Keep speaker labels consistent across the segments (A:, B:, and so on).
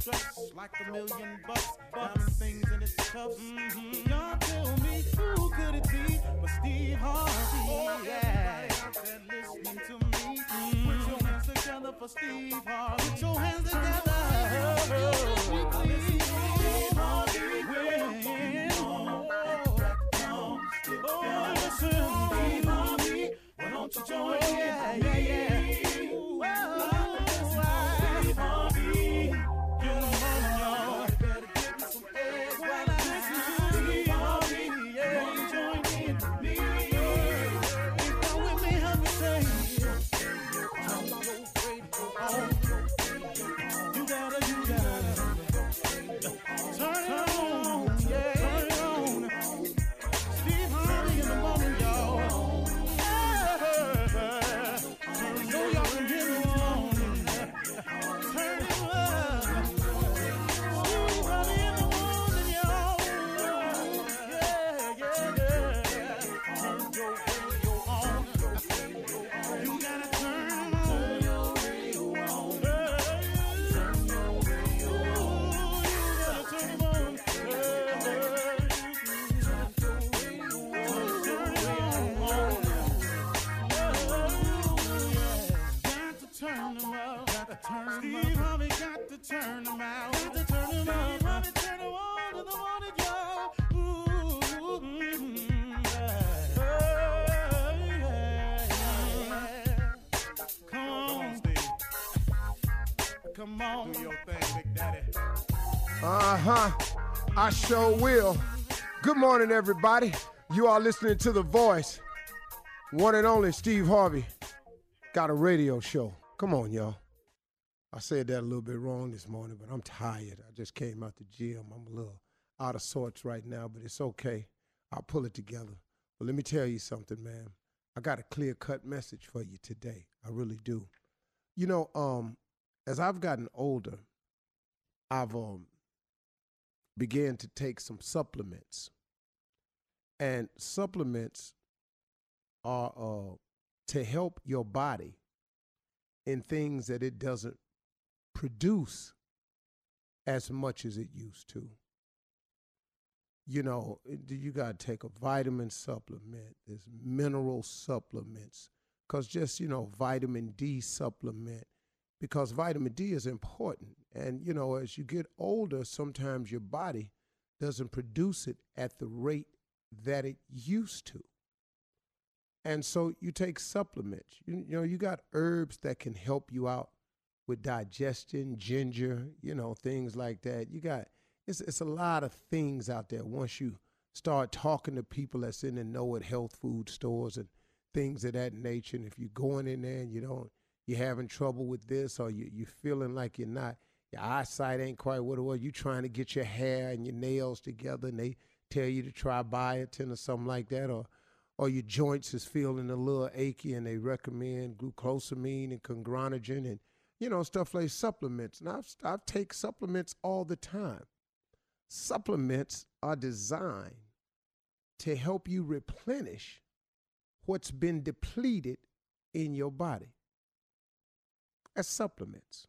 A: Dressed like a million bucks, diamond things in its cuffs. Mm-hmm. Y'all tell me who could it be but Steve Harvey? Oh, yeah. Everybody listening to me, mm-hmm. put your hands together for Steve Harvey. Put your hands together. Oh, Steve Harvey. When, oh, listen, Steve Harvey. Why don't you join in? Yeah, yeah, yeah. Come on, do your thing, Big Daddy.
B: Uh huh. I sure will. Good morning, everybody. You are listening to The Voice. One and only Steve Harvey got a radio show. Come on, y'all. I said that a little bit wrong this morning, but I'm tired. I just came out the gym. I'm a little out of sorts right now, but it's okay. I'll pull it together. But let me tell you something, man. I got a clear cut message for you today. I really do. You know, um, as I've gotten older, I've um, began to take some supplements. And supplements are uh, to help your body in things that it doesn't produce as much as it used to. You know, you got to take a vitamin supplement, there's mineral supplements, because just, you know, vitamin D supplement, because vitamin D is important. And, you know, as you get older, sometimes your body doesn't produce it at the rate that it used to. And so you take supplements. You, you know, you got herbs that can help you out with digestion, ginger, you know, things like that. You got it's it's a lot of things out there once you start talking to people that's in the know at health food stores and things of that nature. And if you're going in there and you don't you're having trouble with this or you you feeling like you're not your eyesight ain't quite what it was, You're trying to get your hair and your nails together and they tell you to try biotin or something like that or or your joints is feeling a little achy and they recommend glucosamine and congranogen and you know stuff like supplements. And I've, I take supplements all the time. Supplements are designed to help you replenish what's been depleted in your body as supplements.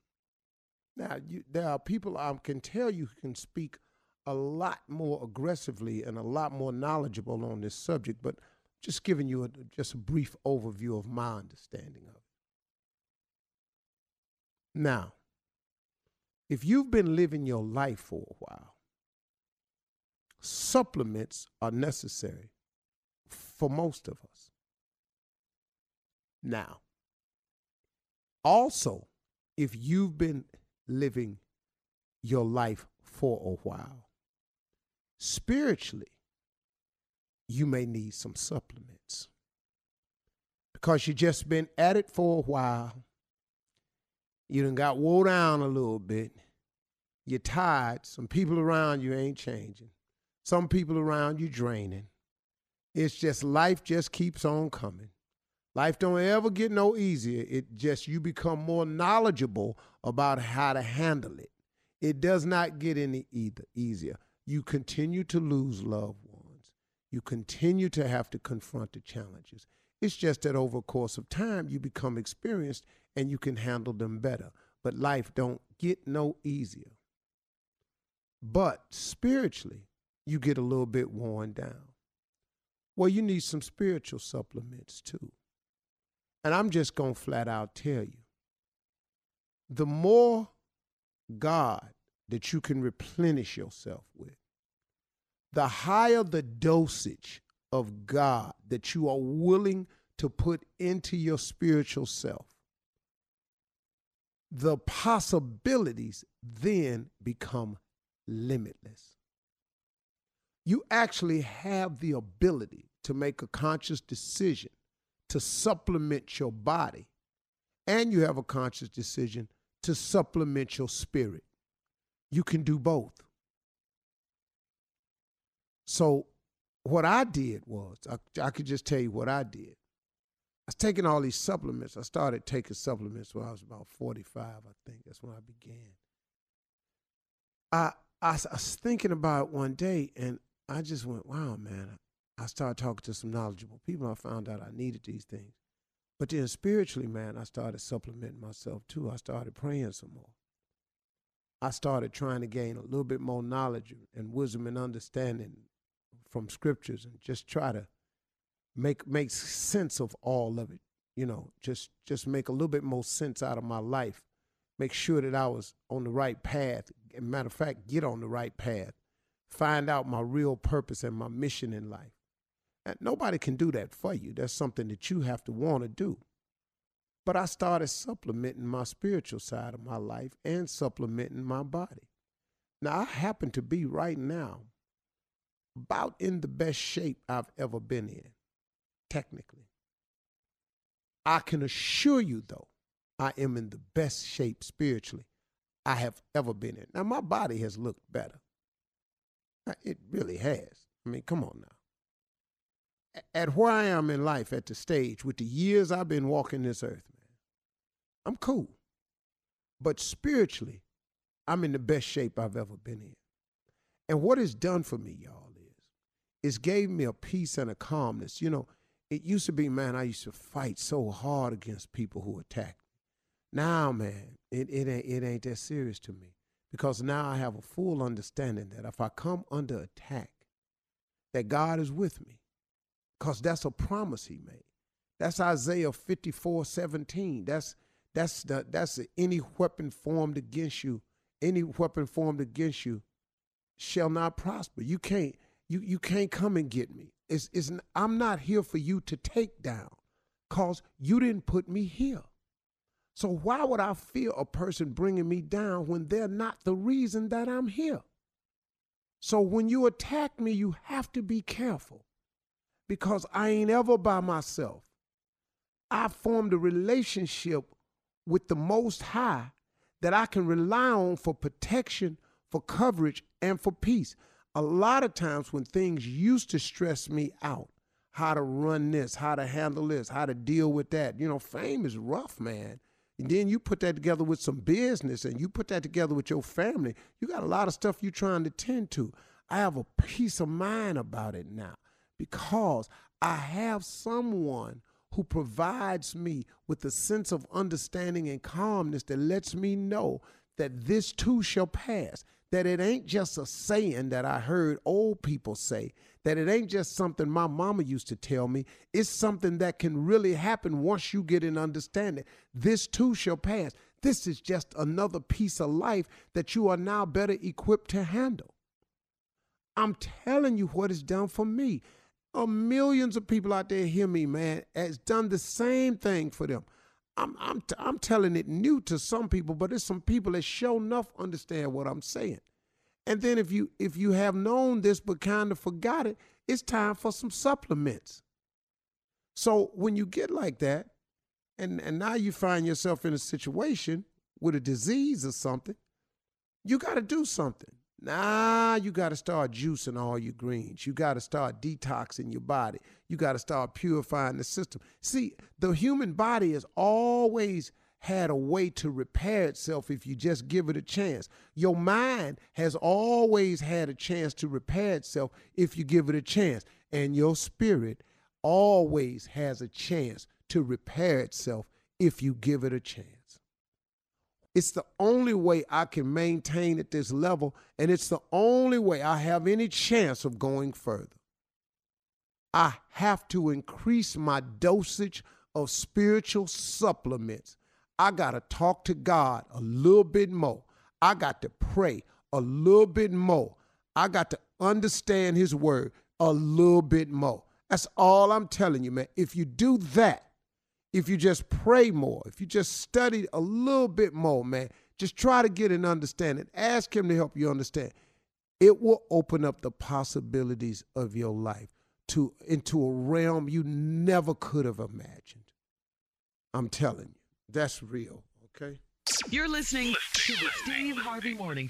B: Now, you, there are people I can tell you can speak a lot more aggressively and a lot more knowledgeable on this subject, but just giving you a, just a brief overview of my understanding of it. Now, if you've been living your life for a while, supplements are necessary for most of us. Now, also, if you've been living your life for a while, spiritually, you may need some supplements because you just been at it for a while. You done got wore down a little bit. You're tired. Some people around you ain't changing. Some people around you draining. It's just life just keeps on coming. Life don't ever get no easier. It just you become more knowledgeable about how to handle it. It does not get any either easier. You continue to lose loved ones. You continue to have to confront the challenges. It's just that over course of time you become experienced and you can handle them better. But life don't get no easier. But spiritually, you get a little bit worn down. Well, you need some spiritual supplements too. And I'm just going to flat out tell you the more God that you can replenish yourself with, the higher the dosage of God that you are willing to put into your spiritual self, the possibilities then become limitless. You actually have the ability to make a conscious decision to supplement your body, and you have a conscious decision to supplement your spirit. You can do both. So, what I did was, I, I could just tell you what I did. I was taking all these supplements. I started taking supplements when I was about 45, I think. That's when I began. I, I, I was thinking about it one day, and I just went, wow, man. I started talking to some knowledgeable people. I found out I needed these things. But then spiritually, man, I started supplementing myself too. I started praying some more. I started trying to gain a little bit more knowledge and wisdom and understanding from scriptures and just try to make make sense of all of it. You know, just just make a little bit more sense out of my life. Make sure that I was on the right path. matter of fact, get on the right path. Find out my real purpose and my mission in life. Nobody can do that for you. That's something that you have to want to do. But I started supplementing my spiritual side of my life and supplementing my body. Now, I happen to be right now about in the best shape I've ever been in, technically. I can assure you, though, I am in the best shape spiritually I have ever been in. Now, my body has looked better. It really has. I mean, come on now. At where I am in life, at the stage, with the years I've been walking this earth, man, I'm cool. But spiritually, I'm in the best shape I've ever been in. And what it's done for me, y'all, is it's gave me a peace and a calmness. You know, it used to be, man, I used to fight so hard against people who attacked me. Now, man, it, it, ain't, it ain't that serious to me because now I have a full understanding that if I come under attack, that God is with me because that's a promise he made. That's Isaiah 54, 17. That's that's the that's the, any weapon formed against you, any weapon formed against you shall not prosper. You can't you you can't come and get me. It's, it's I'm not here for you to take down cause you didn't put me here. So why would I fear a person bringing me down when they're not the reason that I'm here? So when you attack me, you have to be careful because I ain't ever by myself. I formed a relationship with the Most High that I can rely on for protection, for coverage, and for peace. A lot of times when things used to stress me out, how to run this, how to handle this, how to deal with that. You know, fame is rough, man. And then you put that together with some business and you put that together with your family. You got a lot of stuff you're trying to tend to. I have a peace of mind about it now because I have someone who provides me with a sense of understanding and calmness that lets me know that this too shall pass. That it ain't just a saying that I heard old people say, that it ain't just something my mama used to tell me. It's something that can really happen once you get an understanding. This too shall pass. This is just another piece of life that you are now better equipped to handle. I'm telling you what it's done for me. Uh, millions of people out there hear me, man. Has done the same thing for them. I'm I'm t- I'm telling it new to some people, but there's some people that show enough understand what I'm saying. And then if you if you have known this but kind of forgot it, it's time for some supplements. So when you get like that, and and now you find yourself in a situation with a disease or something, you got to do something. Now you got to start juicing all your greens. You got to start detoxing your body. You got to start purifying the system. See, the human body has always had a way to repair itself if you just give it a chance. Your mind has always had a chance to repair itself if you give it a chance. And your spirit always has a chance to repair itself if you give it a chance. It's the only way I can maintain at this level, and it's the only way I have any chance of going further. I have to increase my dosage of spiritual supplements. I got to talk to God a little bit more. I got to pray a little bit more. I got to understand His word a little bit more. That's all I'm telling you, man. If you do that, if you just pray more, if you just study a little bit more, man, just try to get an understanding. Ask Him to help you understand. It will open up the possibilities of your life to into a realm you never could have imagined. I'm telling you, that's real. Okay.
C: You're listening to the Steve Harvey Morning.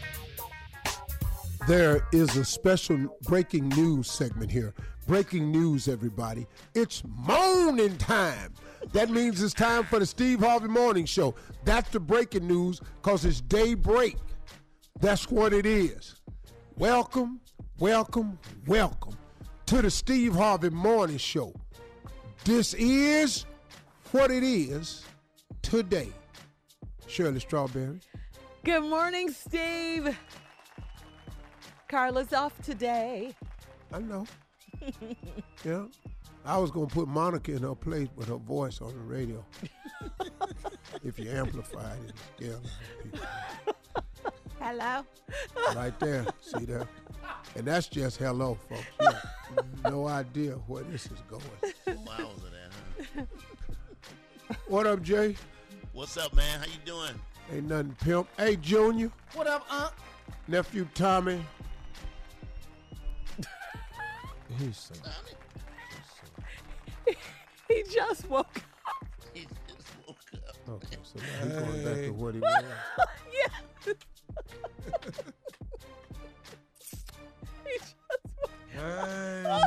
B: There is a special breaking news segment here. Breaking news, everybody. It's morning time. That means it's time for the Steve Harvey Morning Show. That's the breaking news because it's daybreak. That's what it is. Welcome, welcome, welcome to the Steve Harvey Morning Show. This is what it is today. Shirley Strawberry.
D: Good morning, Steve. Carla's off today.
B: I know. yeah. I was gonna put Monica in her place with her voice on the radio. if you amplified it, yeah.
D: Hello.
B: Right there. See there? And that's just hello, folks. You have no idea where this is going.
E: Miles of that, huh?
B: What up, Jay?
E: What's up, man? How you doing?
B: Ain't nothing pimp. Hey, Junior.
A: What up, Ant?
B: Nephew Tommy. He's so.
D: He just woke up.
E: He just woke up.
B: Okay, so now he's going back to what he was.
D: Yeah. he just woke
A: Hey.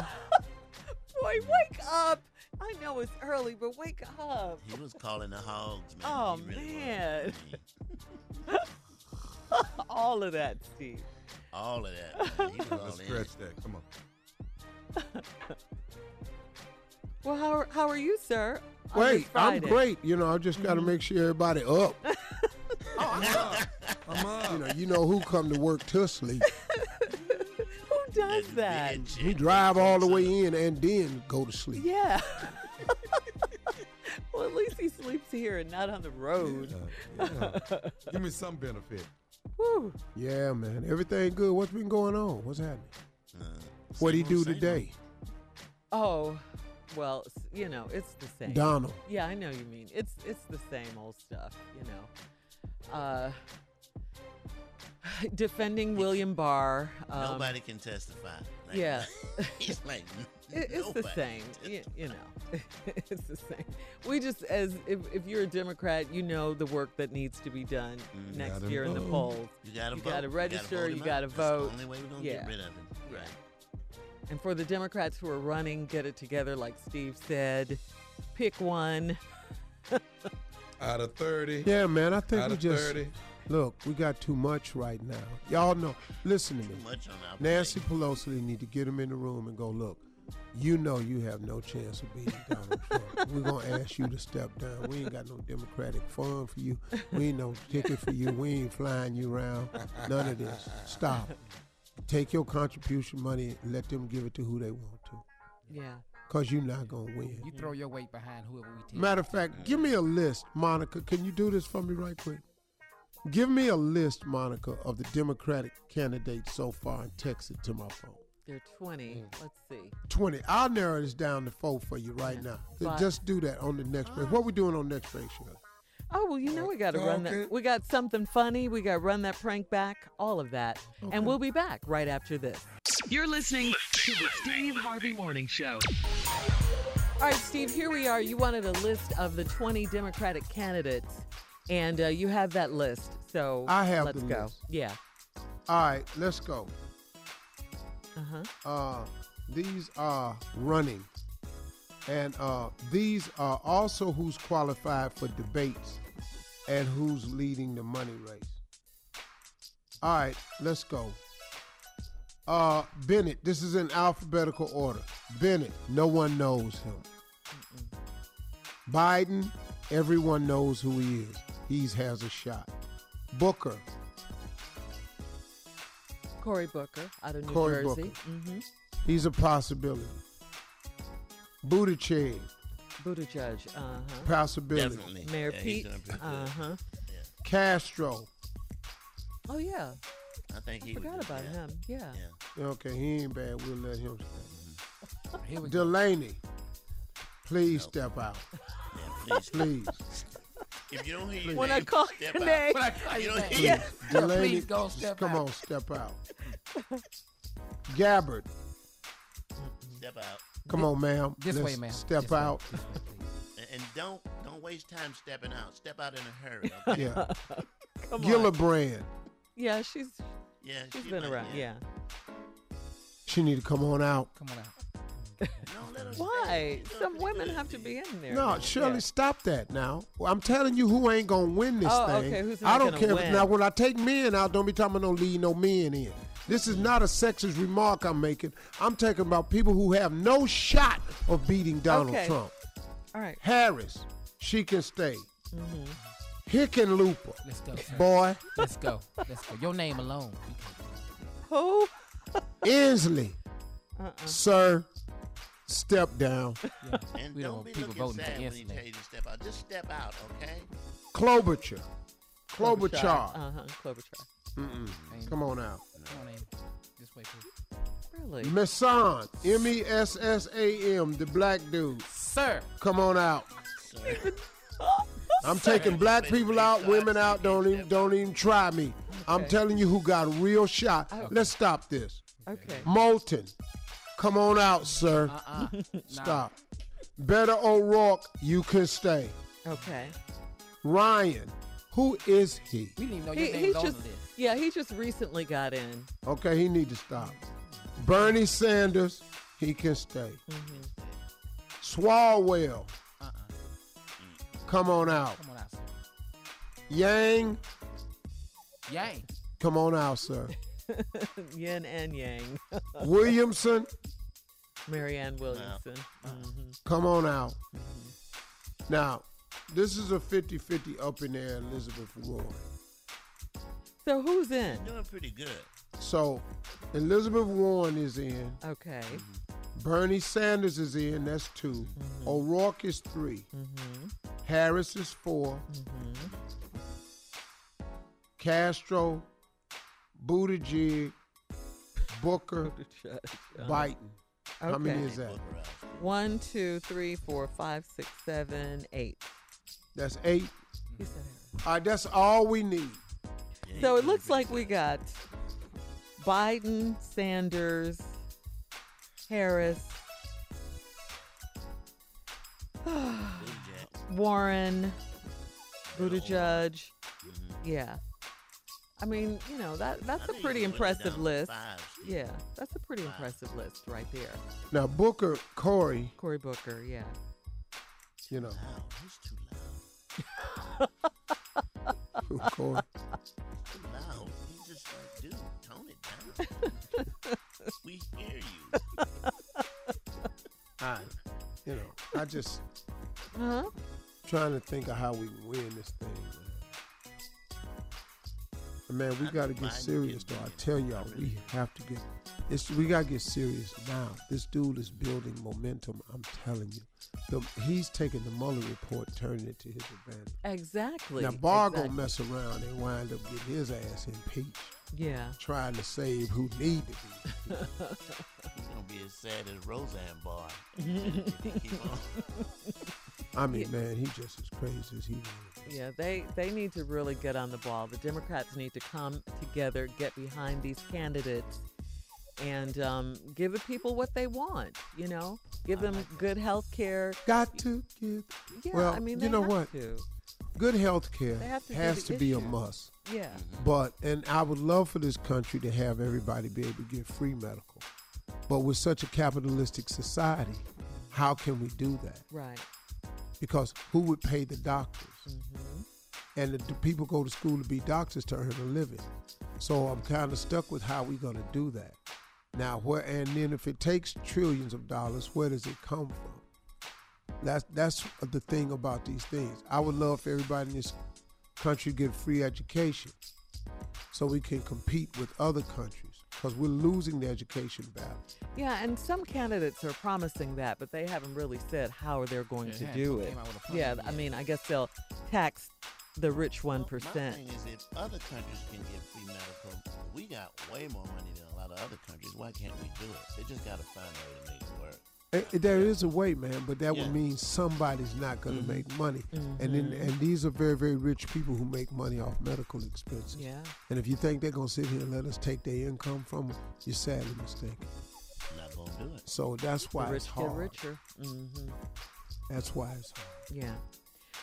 D: Boy, wake up. I know it's early, but wake up.
E: He was calling the hogs, man.
D: Oh,
E: He really
D: man. All of that, Steve.
E: all of that. Man. He was all
A: Let's
E: in.
A: stretch that. Come on.
D: Well, how are, how are you, sir?
B: Wait, I'm great. You know, I just got to make sure everybody up.
A: Oh, I'm up.
B: You know, you know who come to work to sleep.
D: Who does that?
E: bitch.
B: He drive all the way in and then go to sleep.
D: Yeah. well, at least he sleeps here and not on the road.
A: Uh, yeah. Give me some benefit.
D: Whew.
B: Yeah, man. Everything good. What's been going on? What's happening?
E: Uh,
B: What he
E: same
B: do
E: old,
B: today?
D: Oh, well, you know, it's the same.
B: Donald.
D: Yeah, I know you mean. It's it's the same old stuff, you know. Uh defending William Barr. Um,
E: Nobody can testify. Like,
D: yeah.
E: He's like,
D: It, it's the same, you, you know. it's the same. We just, as if, if you're a Democrat, you know the work that needs to be done
E: Mm.
D: next
A: Gotta
D: year in the polls.
E: You gotta
D: You
E: vote.
D: gotta register,
E: vote
D: you
E: him out.
D: gotta
E: That's
D: vote.
E: the only way we're gonna
D: Yeah.
E: get rid of him.
D: Yeah.
E: Right.
D: And for the Democrats who are running, get it together, like Steve said. Pick one.
A: Out of 30.
B: Yeah, man. I think
A: Out
B: we
A: of
B: just
A: 30.
B: look. We got too much right now. Y'all know. Listen to me.
E: Too much on our
B: Nancy
E: plate.
B: Pelosi need to get him in the room and go look. You know you have no chance of beating Donald Trump. We're gonna ask you to step down. We ain't got no Democratic fund for you. We ain't no ticket for you. We ain't flying you around. None of this. Stop. Take your contribution money and let them give it to who they want to.
D: Yeah.
B: Cause you're not gonna win.
F: You throw your weight behind whoever we take.
B: Matter of fact, give me a list, Monica. Can you do this for me right quick? Give me a list, Monica, of the Democratic candidates so far and text it to my phone.
D: They're 20. Mm. Let's see.
B: 20. I'll narrow this down to four for you right now.
D: But-
B: Just do that on the next break. What we doing on next break, Shirley?
D: Oh, well, you know we got to run that. We got something funny. We got to run that prank back. All of that. And we'll be back right after this.
C: You're listening to the Steve Harvey Morning Show.
D: All right, Steve, here we are. You wanted a list of the 20 Democratic candidates, and uh, you have that list. So
B: I have
D: let's
B: the
D: go.
B: list.
D: Yeah.
B: All right, let's go.
D: Uh-huh.
B: Uh, these are running. And uh, these are also who's qualified for debates and who's leading the money race. All right, let's go. Uh, Bennet, this is in alphabetical order. Bennet, no one knows him. Biden, everyone knows who he is. He has a shot. Booker,
D: Cory Booker out of New
B: Cory
D: Jersey. Mm-hmm.
B: he's a possibility. Buttigieg,
D: Buttigieg. Uh-huh.
B: possibility.
E: Definitely.
D: Mayor
E: Yeah,
D: Pete.
E: doing pretty good.
D: Uh-huh.
B: Castro,
D: Oh, yeah.
E: I think he
D: Forgot about
E: that.
D: him. Yeah.
E: Yeah.
B: okay, he ain't bad. We'll let him stay.
F: Here we go.
B: Delaney, please step out.
E: Yeah, please.
B: Please.
E: If you don't hear your
D: When I call
E: step
D: your
E: out.
D: name.
F: When I call
E: You
F: you
E: don't hear
B: Delaney,
F: Please go step out.
B: come
F: out.
B: on, step out. Gabbard,
E: Step out.
B: Come on, ma'am.
F: This
B: Let's
F: way, ma'am.
B: Step
F: This
B: out.
F: This way.
E: And, and don't don't waste time stepping out. Step out in a hurry. Okay?
B: Yeah.
D: Come on.
B: Gillibrand,
D: Yeah, she's
E: Yeah,
D: she's
E: she
D: been
E: might-
D: around. Yeah.
B: she need to come on out.
F: Come on out.
E: No, let her
D: Why?
E: stay. She's doing
D: Some women have to be in there.
B: No,
D: now.
B: Shirley,
D: Yeah.
B: stop that now. I'm telling you who ain't gonna win this
D: Oh,
B: thing.
D: okay, who's
B: I don't
D: gonna
B: care if
D: win?
B: now when I take men out, don't be talking about no leave no men in. This is not a sexist remark I'm making. I'm talking about people who have no shot of beating Donald
D: Okay.
B: Trump.
D: All right.
B: Harris, she can stay. Hickenlooper.
F: Let's go, sir.
B: Boy,
F: Let's go. Let's go. Your name alone.
D: Who?
B: Inslee.
D: Uh-uh.
B: Sir, step down.
F: Yeah.
E: And
F: We don't
E: don't
F: want
E: be
F: people
E: looking
F: voting for
E: sad when he
F: Inslee.
E: tell you to step out. Just step out, okay?
B: Klobuchar. Klobuchar.
D: Uh-huh. Klobuchar.
B: Mm-mm. Come on out.
F: Come on in. This way, please.
D: Really?
B: Messam. M E S S A M, the black dude.
F: Sir.
B: Come on out. I'm taking black people out, women out. Don't even don't even try me. I'm
D: Okay.
B: telling you who got a real shot. Let's stop this.
D: Okay.
B: Moulton. Come on out, sir.
F: Uh-uh. Nah.
B: Stop. Beto O'Rourke, you can stay.
D: Okay.
B: Ryan, who is he?
F: We didn't even know
D: He,
F: your name
D: he's
F: was on
D: just
F: the list.
D: Yeah. He just recently got in.
B: Okay, he need to stop. Bernie Sanders, he can stay. Swalwell,
F: Uh-uh.
B: come on out.
F: Come on out, sir.
B: Yang,
F: Yang.
B: come on out, sir.
D: Yin and Yang.
B: Williamson,
D: Marianne Williamson. hmm
B: come on out. Now, this is a 50-50 up in there, Elizabeth Warren.
D: So who's in?
E: Doing pretty good.
B: So, Elizabeth Warren is in.
D: Okay. Mm-hmm.
B: Bernie Sanders is in. That's 2 mm-hmm. O'Rourke is 3 mm-hmm. Harris is 4 Castro, Buttigieg, Booker, Biden. How many is that?
D: One, two, three, four, five, six, seven, eight.
B: That's eight.
D: He said Harris.
B: All right, that's all we need.
E: Yeah,
D: So it looks like we got Biden, Sanders, Harris, Warren, Buttigieg.
E: Mhm.
D: Yeah. I mean, you know, that that's a pretty
E: you can put it
D: impressive list. Yeah, that's a pretty impressive list right there.
B: Now, Booker, Corey,
D: Cory Booker, yeah.
B: you know,
E: Loud. He's too. Cory. we hear you.
B: I, you know, I just
D: Huh?
B: trying to think of how we can win this thing, man. Man, we got to get serious, though. I tell y'all, we have to get. It's we got to get serious now. This dude is building momentum. I'm telling you, the, he's taking the Mueller report, turning it to his advantage.
D: Exactly.
B: now Barr
D: exactly.
B: gonna mess around and wind up getting his ass impeached,
D: Yeah.
B: trying to save who need to be.
E: He's gonna be as sad as Roseanne Barr. keep on.
B: I mean, man, he just as crazy as he. is.
D: Yeah, they they need to really get on the ball. The Democrats need to come together, get behind these candidates, and um, give the people what they want. You know, give them good health care.
B: Got to get
D: Yeah,
B: Well,
D: I mean,
B: you
D: they
B: know
D: have
B: what?
D: to.
B: good health care
D: They have to do
B: has to be a must.
D: Yeah,
B: But and I would love for this country to have everybody be able to get free medical. But with such a capitalistic society, how can we do that?
D: right.
B: Because who would pay the doctors?
D: Mm-hmm.
B: And the, the people go to school to be doctors to earn a living. So I'm kind of stuck with how we're going to do that. Now, where and then if it takes trillions of dollars, where does it come from? That's that's the thing about these things. I would love for everybody in this country get free education, so we can compete with other countries. Because we're losing the education battle.
D: Yeah, and some candidates are promising that, but they haven't really said how they're going
F: Yeah,
D: to
F: they
D: do it.
F: came out with a plan
D: Yeah,
F: yet.
D: I mean, I guess they'll tax the rich one
E: Well, My
D: percent.
E: thing is, if other countries can get free medical, we got way more money than a lot of other countries. Why can't we do it? They just got to find a way to make it work.
B: There is a way, man, but that
E: Yeah.
B: would mean somebody's not going to
E: Mhm.
B: make money, and then and these are very very rich people who make money off medical expenses.
D: Yeah.
B: And if you think they're gonna sit here and let us take their income from them, you're sadly mistaken.
E: Not gonna do it.
B: So that's
D: The
B: why
D: rich
B: it's
D: get
B: hard.
D: richer. hmm
B: That's why it's hard.
D: Yeah.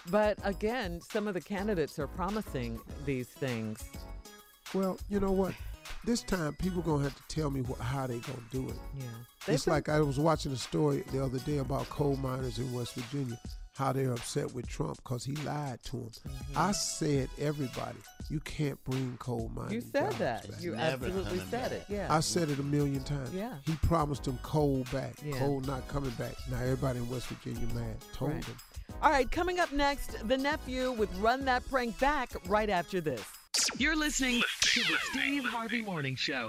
D: But again, some of the candidates are promising these things.
B: Well, you know what? This time people gonna have to tell me wh- how they gonna do it.
D: Yeah.
B: It's
D: been-
B: like I was watching a story the other day about coal miners in West Virginia, how they're upset with Trump because he lied to them.
D: Mm-hmm.
B: I said everybody, You can't bring coal mining.
D: You said
B: jobs
D: that.
B: back.
D: You
E: Never
D: absolutely said it. Yeah.
B: I said it a million times.
D: Yeah.
B: He promised them coal back.
D: Yeah.
B: Coal not coming back. Now everybody in West Virginia mad. Told
D: Right.
B: them.
D: All right, coming up next, the nephew with Run That Prank Back right after this.
C: You're listening to the Steve Harvey Morning Show.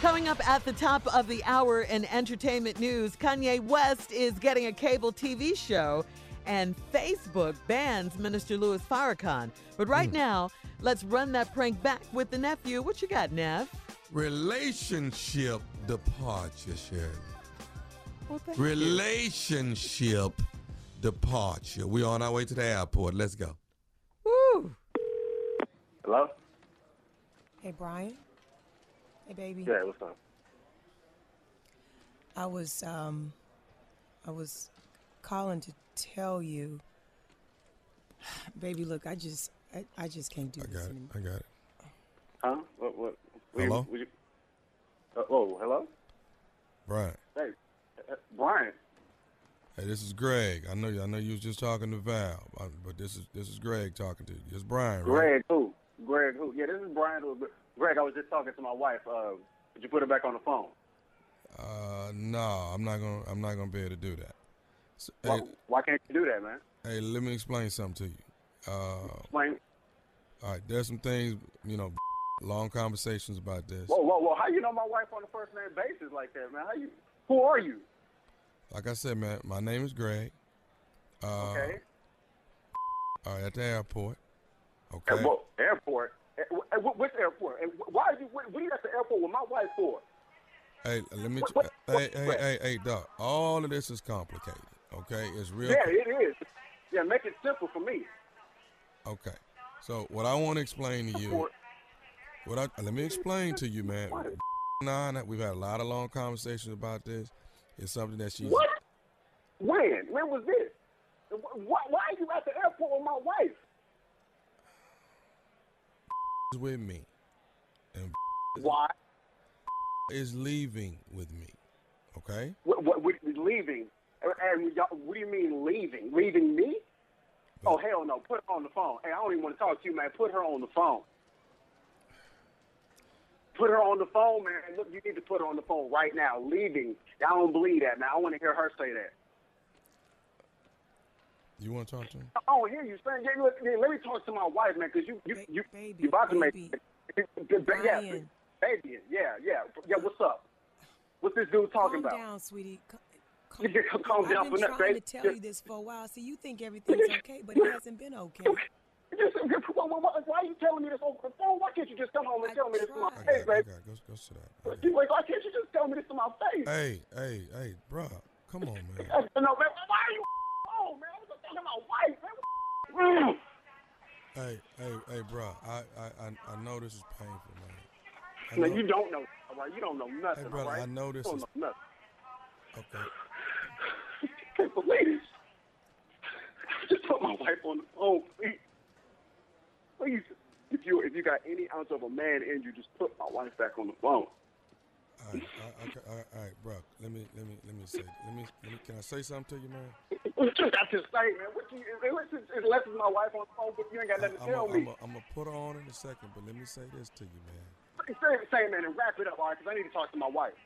D: Coming up at the top of the hour in entertainment news, Kanye West is getting a cable TV show, and Facebook bans Minister Louis Farrakhan. But right hmm. now, let's run that prank back with the nephew. What you got, Nev?
G: Relationship departure, Shirley.
D: Well, thank you.
G: Relationship departure. We're on our way to the airport. Let's go.
D: Woo.
H: Hello?
I: Hey, Brian. Hey, baby.
H: Yeah, what's up?
I: I was um, I was calling to tell you, baby. Look, I just, I, I just can't do
G: I
I: this
G: got it. I got it.
H: Huh? What? What? what
G: Hello?
H: You, what you, uh, oh, hello?
G: Brian.
H: Hey, uh, Brian.
G: Hey, this is Greg. I know you. I know you was just talking to Val, uh, but this is this is Greg talking to you. It's Brian, right?
H: Greg who? Greg who? Yeah, this is Brian. Greg, I was just talking to my wife. Uh, could you put her back on the phone?
G: Uh, no, I'm not gonna. I'm not gonna be able to do that. So,
H: Why,
G: hey,
H: why can't you do that, man?
G: hey, let me explain something to you. Uh,
H: Explain.
G: all right, there's some things, you know, long conversations about this.
H: Whoa, whoa, whoa! How you know my wife on a first name basis like that, man? How you? Who are you?
G: Like I said, man, my name is Greg. Uh,
H: Okay.
G: All right, at the airport.
H: At
G: Okay.
H: what airport? At, at, which airport? And why are you? What, what are you at the airport with my wife for?
G: Hey, let me.
H: What- uh, what-
G: hey, hey, hey, hey, Doc. All of this is complicated. Okay, it's real.
H: Yeah, it is. Yeah, make it simple for me.
G: Okay. So what I want to explain to you,
H: What-
G: what I let me explain to you, man. Nine, we've had a lot of long conversations about this. It's something that she's
H: What? When? When was this? Why, why are you at the airport with my wife?
G: With me, and
H: Why?
G: is leaving with me. Okay.
H: What, what, what leaving? And, what do you mean leaving? Leaving me? Oh hell no! Put her on the phone. Hey, I don't even want to talk to you, man. Put her on the phone. Put her on the phone, man. Look, you need to put her on the phone right now. Leaving. I don't believe that, man. I want to hear her say that.
G: You want to talk to him?
H: I don't hear you saying. Yeah, look, yeah, let me talk to my wife, man, because you you
I: Ba-
H: you
I: baby,
H: you about to make.
I: baby.
H: Yeah, baby. Yeah, yeah, yeah. What's up? What's this dude talking
I: calm
H: about?
I: down, sweetie. Ca-
H: You can calm
I: I've been
H: for
I: trying
H: baby.
I: to tell
H: Just-
I: you this for a while. See, you think everything's okay, but it hasn't been okay.
H: Why, are you telling me this over the phone? Why can't you just come home and
I: I
H: tell me this to my face,
G: I
H: baby?
G: got. Go, go sit down. I got-
H: Why can't you just tell me this to my face?
G: Hey, hey, hey, bro, come on, man.
H: No, man, why are you home, man? I was just talking to wife, man.
G: Hey, hey, hey, bro. I, I, I, know this is painful, man. I
H: No,
G: know-
H: you don't know, right? You don't know nothing,
G: Hey, brother,
H: right?
G: I know this is-
H: know nothing.
G: Okay.
H: can't believe it. Just put my wife on the phone, please. Please, if you if you got any ounce of a man in you, just put my wife back on the phone.
G: All right, I, all right, all right, bro. Let me, let me, let me say, let me, let me. Can I say something to you, man?
H: What you got to say, man? What you, unless, it's, unless it's my wife on the phone, but you ain't got nothing to
G: I'm
H: tell me.
G: I'm gonna put her on in a second, but let me say this to you, man.
H: Say, say, man, and wrap it up, all right? Because I need to talk to my wife.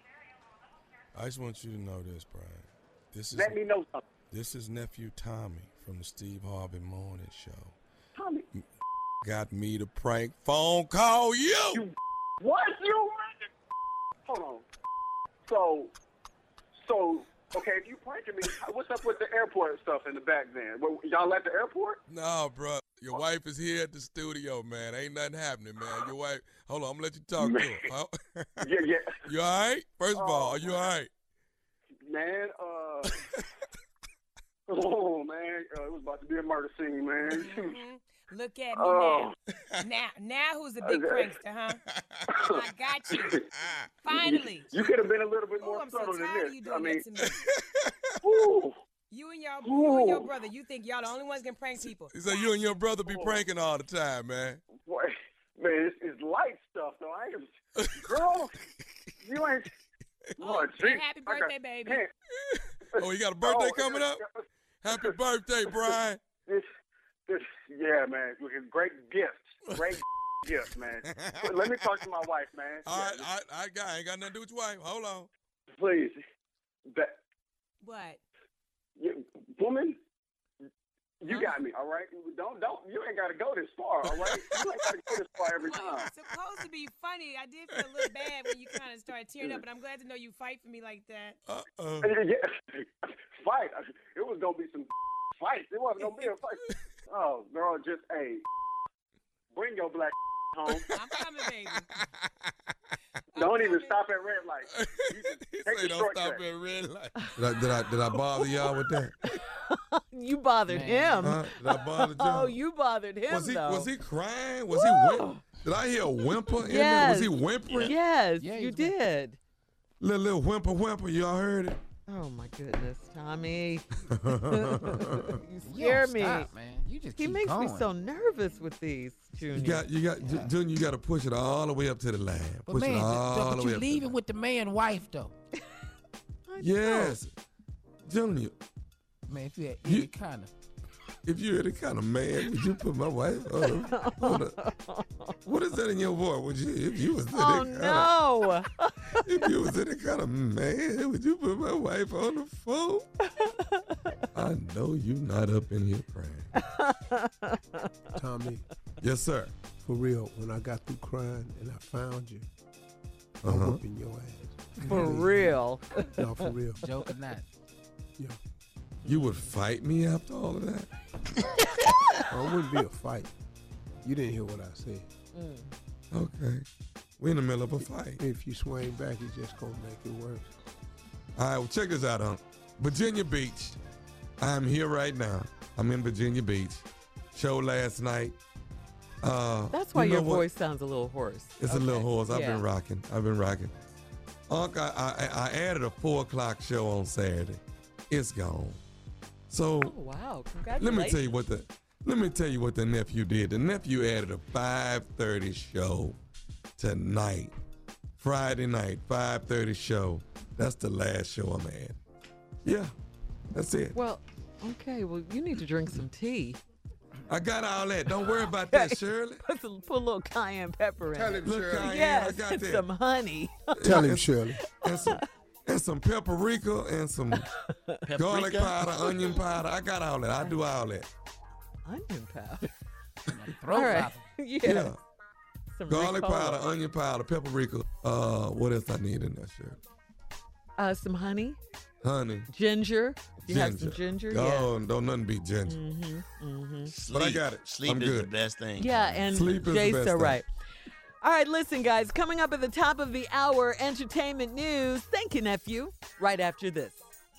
G: I just want you to know this, Brian. This is
H: Let me know something.
G: this is nephew Tommy from the Steve Harvey Morning Show.
H: Tommy,
G: Got me to prank phone call you.
H: you what you? Hold on. So, so okay, if you pranking me, what's up with the airport stuff in the back? Then Well, y'all at the airport?
G: No, bro. Your wife is here at the studio, man. Ain't nothing happening, man. Your wife. Hold on, I'm gonna let you talk to her. Huh?
H: Yeah, yeah.
G: you all right? First of all,
H: Oh,
G: are you all right?
H: Man, uh, oh man, uh, it was about to be a murder scene, man.
I: Mhm. Look at me
H: Oh.
I: now. Now, now who's the big prankster, huh? I got you. Finally.
H: You could have been a little bit
I: Oh,
H: more
I: I'm so
H: subtle than this.
I: of you
H: I mean,
I: that to me. You and your, you and your brother, you think y'all the only ones can prank people.
G: He said you and your brother be
H: Oh.
G: pranking all the time, man.
H: boy, man, it's, it's light stuff though. I ain't, girl, you ain't. Lord,
I: and
H: gee,
I: happy
H: I got-
I: birthday, baby.
H: can't-
G: Oh, you got a oh, birthday
H: Oh,
G: coming up? Happy birthday, Brian.
H: This, this, yeah, man, with great gifts, great
J: gift, man. Let me talk to my wife, man.
G: All right, all right, all right, guy. Ain't got nothing to do with your wife. Hold on.
J: Please. That,
I: What?
J: you, woman, you got me, all right? Don't, don't, you ain't got to go this far, all right? You ain't got to go this far every
I: Well,
J: time.
I: it's supposed to be funny. I did feel a little bad when you kind of started tearing up, but I'm glad to know you fight for me like that.
G: Uh-uh.
J: Yeah, fight. It was gonna be some fights. It wasn't gonna be a fight. Oh, girl, just hey, bring your black home.
I: I'm coming, baby.
J: Don't even stop at red light. You just
G: He
J: take
G: say
J: the
G: don't
J: shortcut.
G: stop at red light. Did I, did I did I bother y'all with that?
D: You bothered him.
G: Huh? Did I bother oh, y'all?
D: Oh, you bothered him
G: was he
D: though.
G: was he crying? Was he whimp- Did I hear a whimper in there? Was he whimpering?
D: Yes,
F: Yeah,
D: you
F: he's
D: did.
G: Little little whimper whimper. Y'all heard it?
D: Oh my goodness, Tommy. you
F: You
D: scare
F: don't
D: me.
F: stop, man. You just
D: He
F: keep
D: makes
F: going.
D: me so nervous with these, Junior.
G: You got you got Ju- Junior. You got to push it all the way up to the line.
F: But
G: Push
F: man,
G: it all
F: th- but you
G: up. to
F: leaving with the man wife though.
D: I
G: the- Yes, Junior.
F: Man, if you had
G: You-
F: kind of
G: If you're any kind of man, would you put my wife on the, on the What is that in your voice? Would you, if you was any
D: Oh
G: kind
D: no!
G: of, if you was any kind of man, would you put my wife on the phone? I know you not up in here crying.
B: Tommy,
G: Yes, sir.
B: for real, when I got through crying and I found you, I'm
G: Uh-huh.
B: whooping your ass.
D: For real.
B: No, for real.
F: joke or not.
B: Yeah.
G: You would fight me after all of that?
B: Oh, it wouldn't be a fight. You didn't hear what I said.
G: Okay. We're in the middle of a fight.
B: If you swing back, it's just gonna make it worse.
G: All right, well, check this out, Unc. Virginia Beach. I'm here right now. I'm in Virginia Beach. Show last night. Uh,
D: That's why
G: you know
D: your
G: what?
D: voice sounds a little hoarse.
G: It's a little hoarse. I've
D: Yeah.
G: been rocking. I've been rocking. Unc, I, I, I added a four o'clock show on Saturday. It's gone. So
D: Oh wow!
G: let me tell you what the let me tell you what the nephew did. The nephew added a 5:30 show tonight, Friday night, 5:30 show. That's the last show I'm at. Yeah, that's it.
D: Well, okay. Well, you need to drink some tea.
G: I got all that. Don't worry about that, Shirley.
D: Put, some, put a little cayenne pepper in
B: Tell
D: it.
B: him,
G: Look,
B: Shirley.
G: Cayenne, I got that.
D: some honey.
B: Tell him, Shirley.
G: and some and some paprika and some garlic powder, onion powder. I got all that. I do all that.
D: Onion powder.
F: Throat
D: All right.
F: bother.
D: yeah.
G: Yeah.
D: Some
G: Garlic
D: Ricola.
G: powder, onion powder, paprika. Uh, what else I need in that shirt?
D: Uh, some honey,
G: Honey.
D: ginger. You have some ginger.
G: Oh, don't nothing beat ginger.
D: Yeah. Mm-hmm.
E: Sleep.
G: But I got it.
E: Sleep
G: I'm
E: is the
G: good.
E: best thing.
D: Yeah, and
G: Sleep is the
D: Jay's
G: best
D: so
G: thing.
D: All right, listen, guys. Coming up at the top of the hour, entertainment news. Thank you, nephew. Right after this.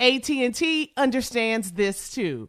K: AT&T understands this too.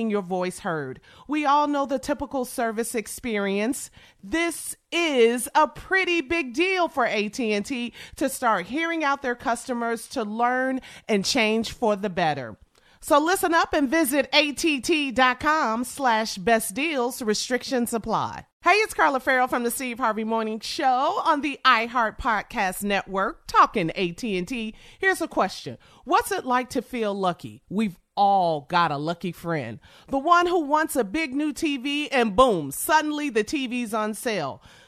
K: your voice heard. We all know the typical service experience. This is a pretty big deal for AT&T to start hearing out their customers to learn and change for the better. So listen up and visit att.com slash best deals. Restrictions apply. Hey, it's Carla Ferrell from the Steve Harvey Morning Show on the iHeart Podcast Network, talking AT&T. Here's a question. What's it like to feel lucky? We've all got a lucky friend. The one who wants a big new TV and boom, suddenly the TV's on sale.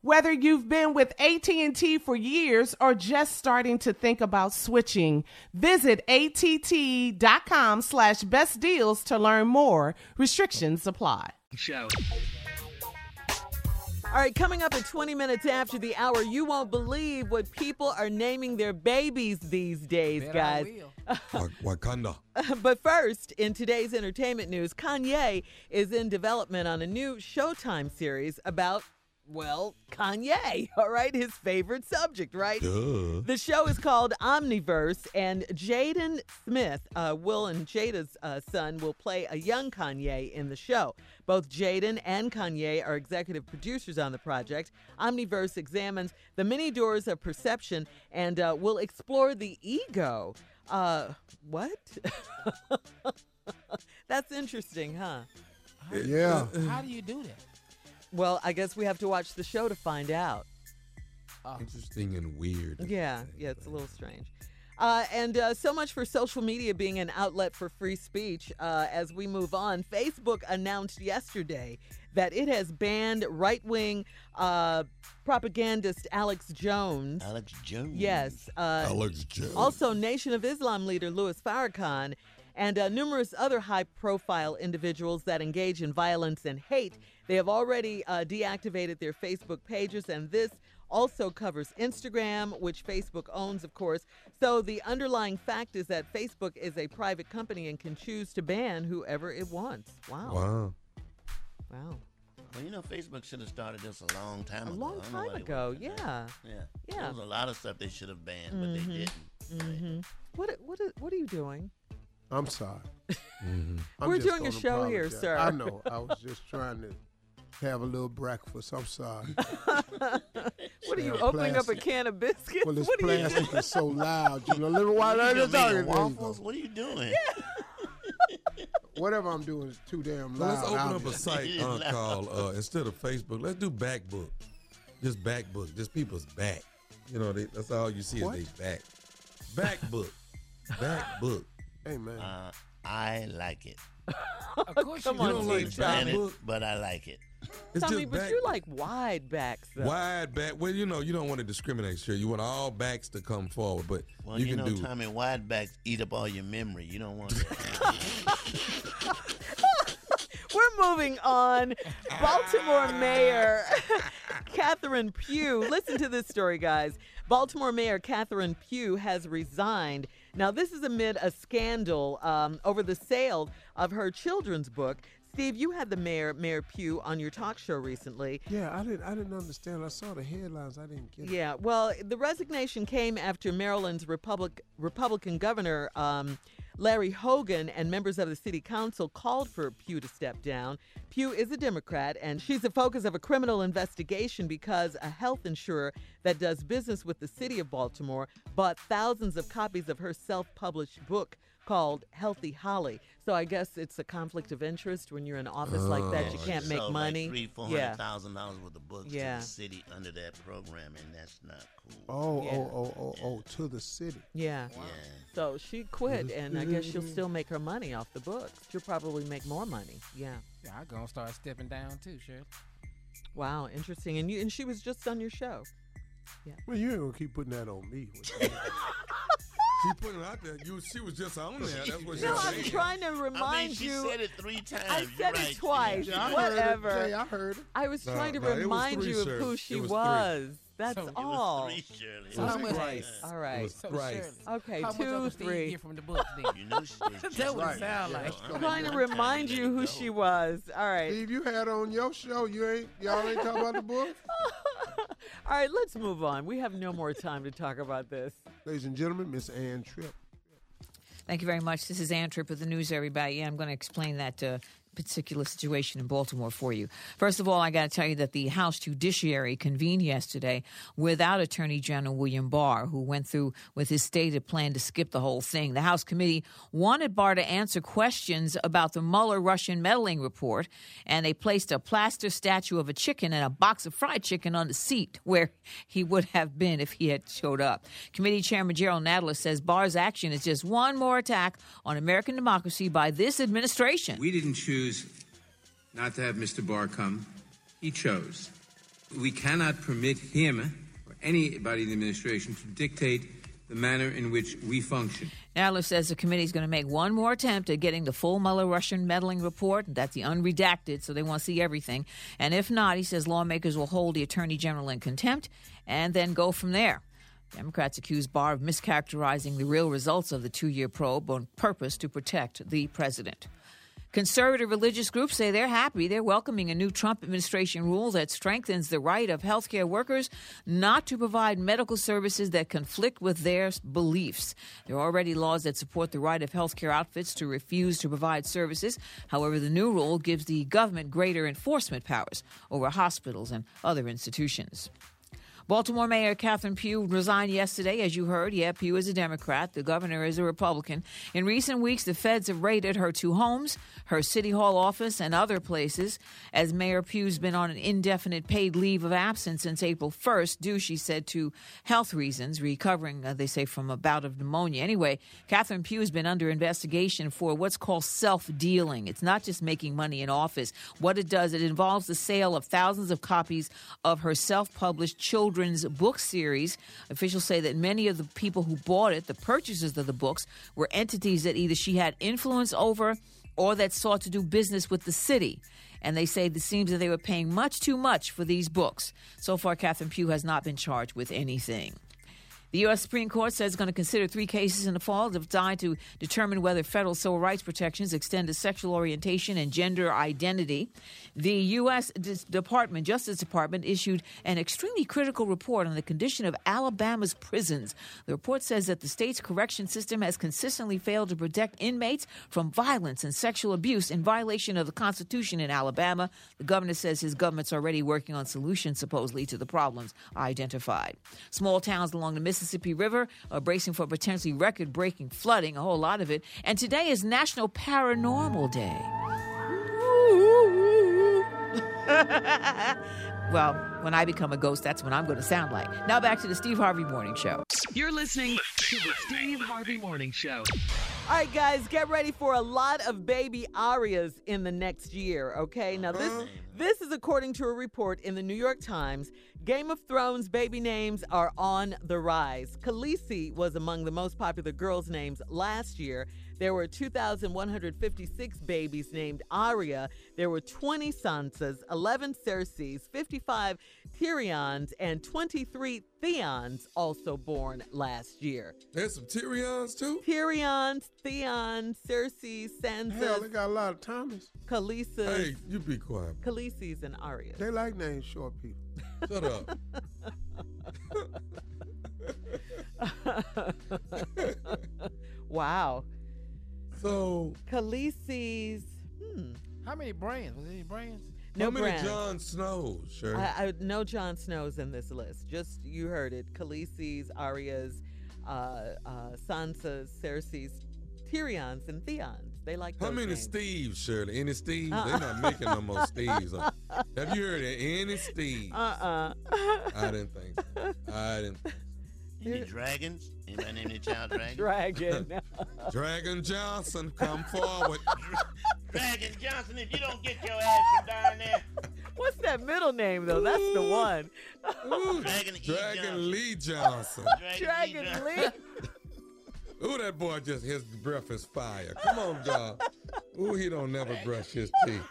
K: Whether you've been with AT&T for years or just starting to think about switching, visit att.com slash best deals to learn more. Restrictions apply.
C: Show.
D: All right, coming up at 20 minutes after the hour, you won't believe what people are naming their babies these days,
F: Bet
D: guys.
G: Wakanda.
D: but first, in today's entertainment news, Kanye is in development on a new Showtime series about, well, Kanye, all right? His favorite subject, right?
G: Duh.
D: The show is called Omniverse, and Jaden Smith, uh, Will and Jada's uh, son, will play a young Kanye in the show. Both Jaden and Kanye are executive producers on the project. Omniverse examines the many doors of perception and uh, will explore the ego. Uh, what? That's interesting, huh?
B: Yeah.
F: How do you do that?
D: Well, I guess we have to watch the show to find out.
G: Interesting and weird.
D: Yeah, yeah, it's a little strange. Uh, and uh, so much for social media being an outlet for free speech. Uh, as we move on, Facebook announced yesterday that it has banned right wing uh, propagandist Alex Jones.
E: Alex Jones.
D: Yes. Uh,
G: Alex Jones.
D: Also, Nation of Islam leader Louis Farrakhan and uh, numerous other high profile individuals that engage in violence and hate. They have already uh, deactivated their Facebook pages, and this also covers Instagram, which Facebook owns, of course. So the underlying fact is that Facebook is a private company and can choose to ban whoever it wants. Wow.
G: Wow.
D: Wow.
E: Well, you know, Facebook should have started this a long time
D: A
E: ago.
D: long
E: I don't know
D: time ago, yeah.
E: done. Yeah.
D: Yeah.
E: There was a lot of stuff they should have banned, but they didn't.
D: Mm-hmm. What, what, what are you doing?
B: I'm sorry.
G: Mhm.
B: I'm
D: We're doing a
B: gonna
D: show here, sir.
B: I know. I was just trying to have a little breakfast. I'm sorry.
D: What are you
B: Damn
D: opening up a can of biscuits?
B: Well, this
D: what are you doing?
B: plastic is so loud. You know, a little while
E: You
B: later, talking.
E: Waffles? What are you doing?
B: Whatever I'm doing is too damn
G: So
B: loud.
G: let's open up a site uh, called uh, instead of Facebook. Let's do Backbook. Just Backbook. Just people's back. You know, they, that's all you see
B: What?
G: is they back. Backbook. Backbook.
B: Hey man,
E: Uh, I like it.
F: Of course
D: Come
F: you
D: on,
G: You don't
F: do.
G: like
D: Team
E: It's branded, but I like it.
G: It's
D: Tommy,
G: just
D: but
G: back-
D: you like wide backs, though.
G: wide back. Well, you know, you don't want to discriminate. Sure, you want all backs to come forward, but
E: Well,
G: you,
E: you,
G: can
E: know,
G: do.
E: Tommy, wide backs eat up all your memory. You don't want that.
D: We're moving on. Baltimore Mayor Catherine Pugh. Listen to this story, guys. Baltimore Mayor Catherine Pugh has resigned. Now, this is amid a scandal um, over the sale of her children's book. Steve, you had the mayor, Mayor Pugh, on your talk show recently.
B: yeah, I didn't. I didn't understand. I saw the headlines. I didn't get. it.
D: Yeah, well, the resignation came after Maryland's Republic, Republican governor um, Larry Hogan and members of the city council called for Pugh to step down. Pugh is a Democrat, and she's the focus of a criminal investigation because a health insurer that does business with the city of Baltimore bought thousands of copies of her self-published book called Healthy Holly. So I guess it's a conflict of interest when you're in office like that. You
G: Oh,
D: can't make
E: Sold
D: money.
E: Like three, four
D: yeah.
E: hundred thousand dollars worth of books
D: Yeah.
E: to the city under that program, and that's not cool.
B: Oh, oh
D: Yeah.
B: oh, oh, oh, oh, to the city.
D: Yeah.
E: Yeah.
D: So she quit, and I guess she'll still make her money off the books. She'll probably make more money. Yeah.
F: Yeah, I gonna start stepping down too, Shirley.
D: Wow, interesting. And you and she was just on your show. Yeah.
B: Well, you ain't gonna keep putting that on me.
G: She put it out there. You, she was just on there. That's what she
D: No,
G: was
D: I'm
G: saying.
D: trying to remind
E: I mean, she
D: you.
E: said it three times.
D: I
E: You're
D: said
E: right,
D: it twice.
B: Yeah, I heard it.
D: Whatever.
B: Jay, I heard it.
D: I was
G: No,
D: trying to
G: no,
D: remind
G: three,
D: you of
G: Shirley.
D: who
G: It
D: she
G: was
D: was.
G: Three.
D: That's
F: So- It was
D: all.
E: Three, Shirley.
F: So how
E: Three
F: much-
E: times.
D: All
G: It
D: right.
G: was
F: So
G: thrice.
D: Okay,
F: how
D: two,
F: Uncle Steve
D: three.
F: get from the books then?
E: You know she was
F: That's
E: just right.
F: sound like.
E: I mean,
D: Trying to remind you who she was. All right.
B: Steve, you had on your show. You ain't y'all ain't talking about the book.
D: All right, let's move on. We have no more time to talk about this.
B: Ladies and gentlemen, Miss Ann Tripp.
L: Thank you very much. This is Ann Tripp with the news, everybody. Yeah, I'm going to explain that uh, particular situation in Baltimore for you. First of all, I got to tell you that the House Judiciary convened yesterday without Attorney General William Barr, who went through with his stated plan to skip the whole thing. The House committee wanted Barr to answer questions about the Mueller Russian meddling report, and they placed a plaster statue of a chicken and a box of fried chicken on the seat where he would have been if he had showed up. Committee Chairman Jerrold Nadler says Barr's action is just one more attack on American democracy by this administration.
M: We didn't choose not to have Mr. Barr come. He chose. We cannot permit him or anybody in the administration to dictate the manner in which we function.
L: Nadler says the committee is going to make one more attempt at getting the full Mueller Russian meddling report. That's the unredacted, so they want to see everything. And if not, he says lawmakers will hold the attorney general in contempt and then go from there. Democrats accuse Barr of mischaracterizing the real results of the two year probe on purpose to protect the president. Conservative religious groups say they're happy. They're welcoming a new Trump administration rule that strengthens the right of healthcare workers not to provide medical services that conflict with their beliefs. There are already laws that support the right of healthcare outfits to refuse to provide services. However, the new rule gives the government greater enforcement powers over hospitals and other institutions. Baltimore Mayor Catherine Pugh resigned yesterday, as you heard. Yeah, Pugh is a Democrat. The governor is a Republican. In recent weeks, the feds have raided her two homes, her city hall office, and other places. As Mayor Pugh's been on an indefinite paid leave of absence since April 1st, due, she said, to health reasons, recovering, uh, they say, from a bout of pneumonia. Anyway, Catherine Pugh has been under investigation for what's called self dealing. It's not just making money in office. What it does, it involves the sale of thousands of copies of her self published children's book series. Officials say that many of the people who bought it, the purchasers of the books, were entities that either she had influence over or that sought to do business with the city. And they say it seems that they were paying much too much for these books. So far, Catherine Pugh has not been charged with anything. The U.S. Supreme Court says it's going to consider three cases in the fall designed to determine whether federal civil rights protections extend to sexual orientation and gender identity. The U.S. Department, Justice Department, issued an extremely critical report on the condition of Alabama's prisons. The report says that the state's correction system has consistently failed to protect inmates from violence and sexual abuse in violation of the Constitution in Alabama. The governor says his government's already working on solutions, supposedly, to the problems identified. Small towns along the Mississippi River are bracing for potentially record breaking flooding, a whole lot of it. And today is National Paranormal Day. well, when I become a ghost, that's what I'm going to sound like. Now back to the Steve Harvey Morning Show.
C: You're listening to the Steve Harvey Morning Show.
D: All right, guys, get ready for a lot of baby Aryas in the next year. Okay, now this this is according to a report in the New York Times. Game of Thrones baby names are on the rise. Khaleesi was among the most popular girls' names last year. There were 2,156 babies named Arya. There were 20 Sansas, 11 Cerseis, 55 Tyrions, and 23 Theons also born last year.
G: There's some Tyrions too.
D: Tyrions, Theons, Cersei, Sansa,
B: Hell, they got a lot of Thomas.
D: Khaleesi,
G: Hey, you be quiet.
D: Khaleesi's, and Arya.
B: They like names short people.
G: Shut up.
D: wow.
G: So
D: Khaleesi's. Hmm.
F: How many brands? Was there any brands?
D: No
G: how many
D: brands.
G: Jon Snows, sure?
D: I, I no Jon Snow's in this list. Just you heard it. Khaleesi's, Arya's, uh, uh, Sansa's, Cersei's, Tyrion's, and Theon's. They like
G: How
D: those
G: many
D: names.
G: Steves, Shirley? Any Steves?
D: Uh-uh.
G: They're not making no more Steves. Have you heard of any Steves?
D: Uh-uh.
G: I didn't think so. I didn't.
E: Any dragons? Anybody name their child Dragon?
D: Dragon.
G: Dragon Johnson, come forward.
E: Dragon Johnson, if you don't get your ass from down there.
D: What's that middle name though? That's the one.
E: Dragon E.
G: Dragon
E: Johnson.
G: Lee Johnson.
E: Dragon,
D: Dragon Lee.
G: Ooh, that boy just his breath is fire. Come on, John. Ooh, he don't never brush his teeth.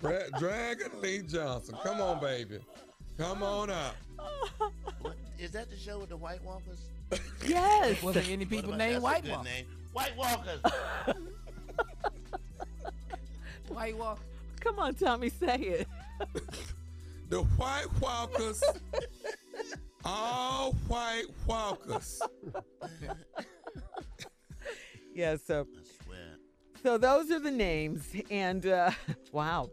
G: Bra- Dragon Lee Johnson. Come on, baby. Come on up.
E: What, is that the show with the White Walkers?
D: Yes.
F: Was there any people named White
E: good
F: Walker?
E: name. White Walkers.
F: White Walker.
D: Come on, Tommy, say it.
G: The White Walkers. All White Walkers.
D: Yeah, so
E: Swear.
D: so those are the names, and uh, wow.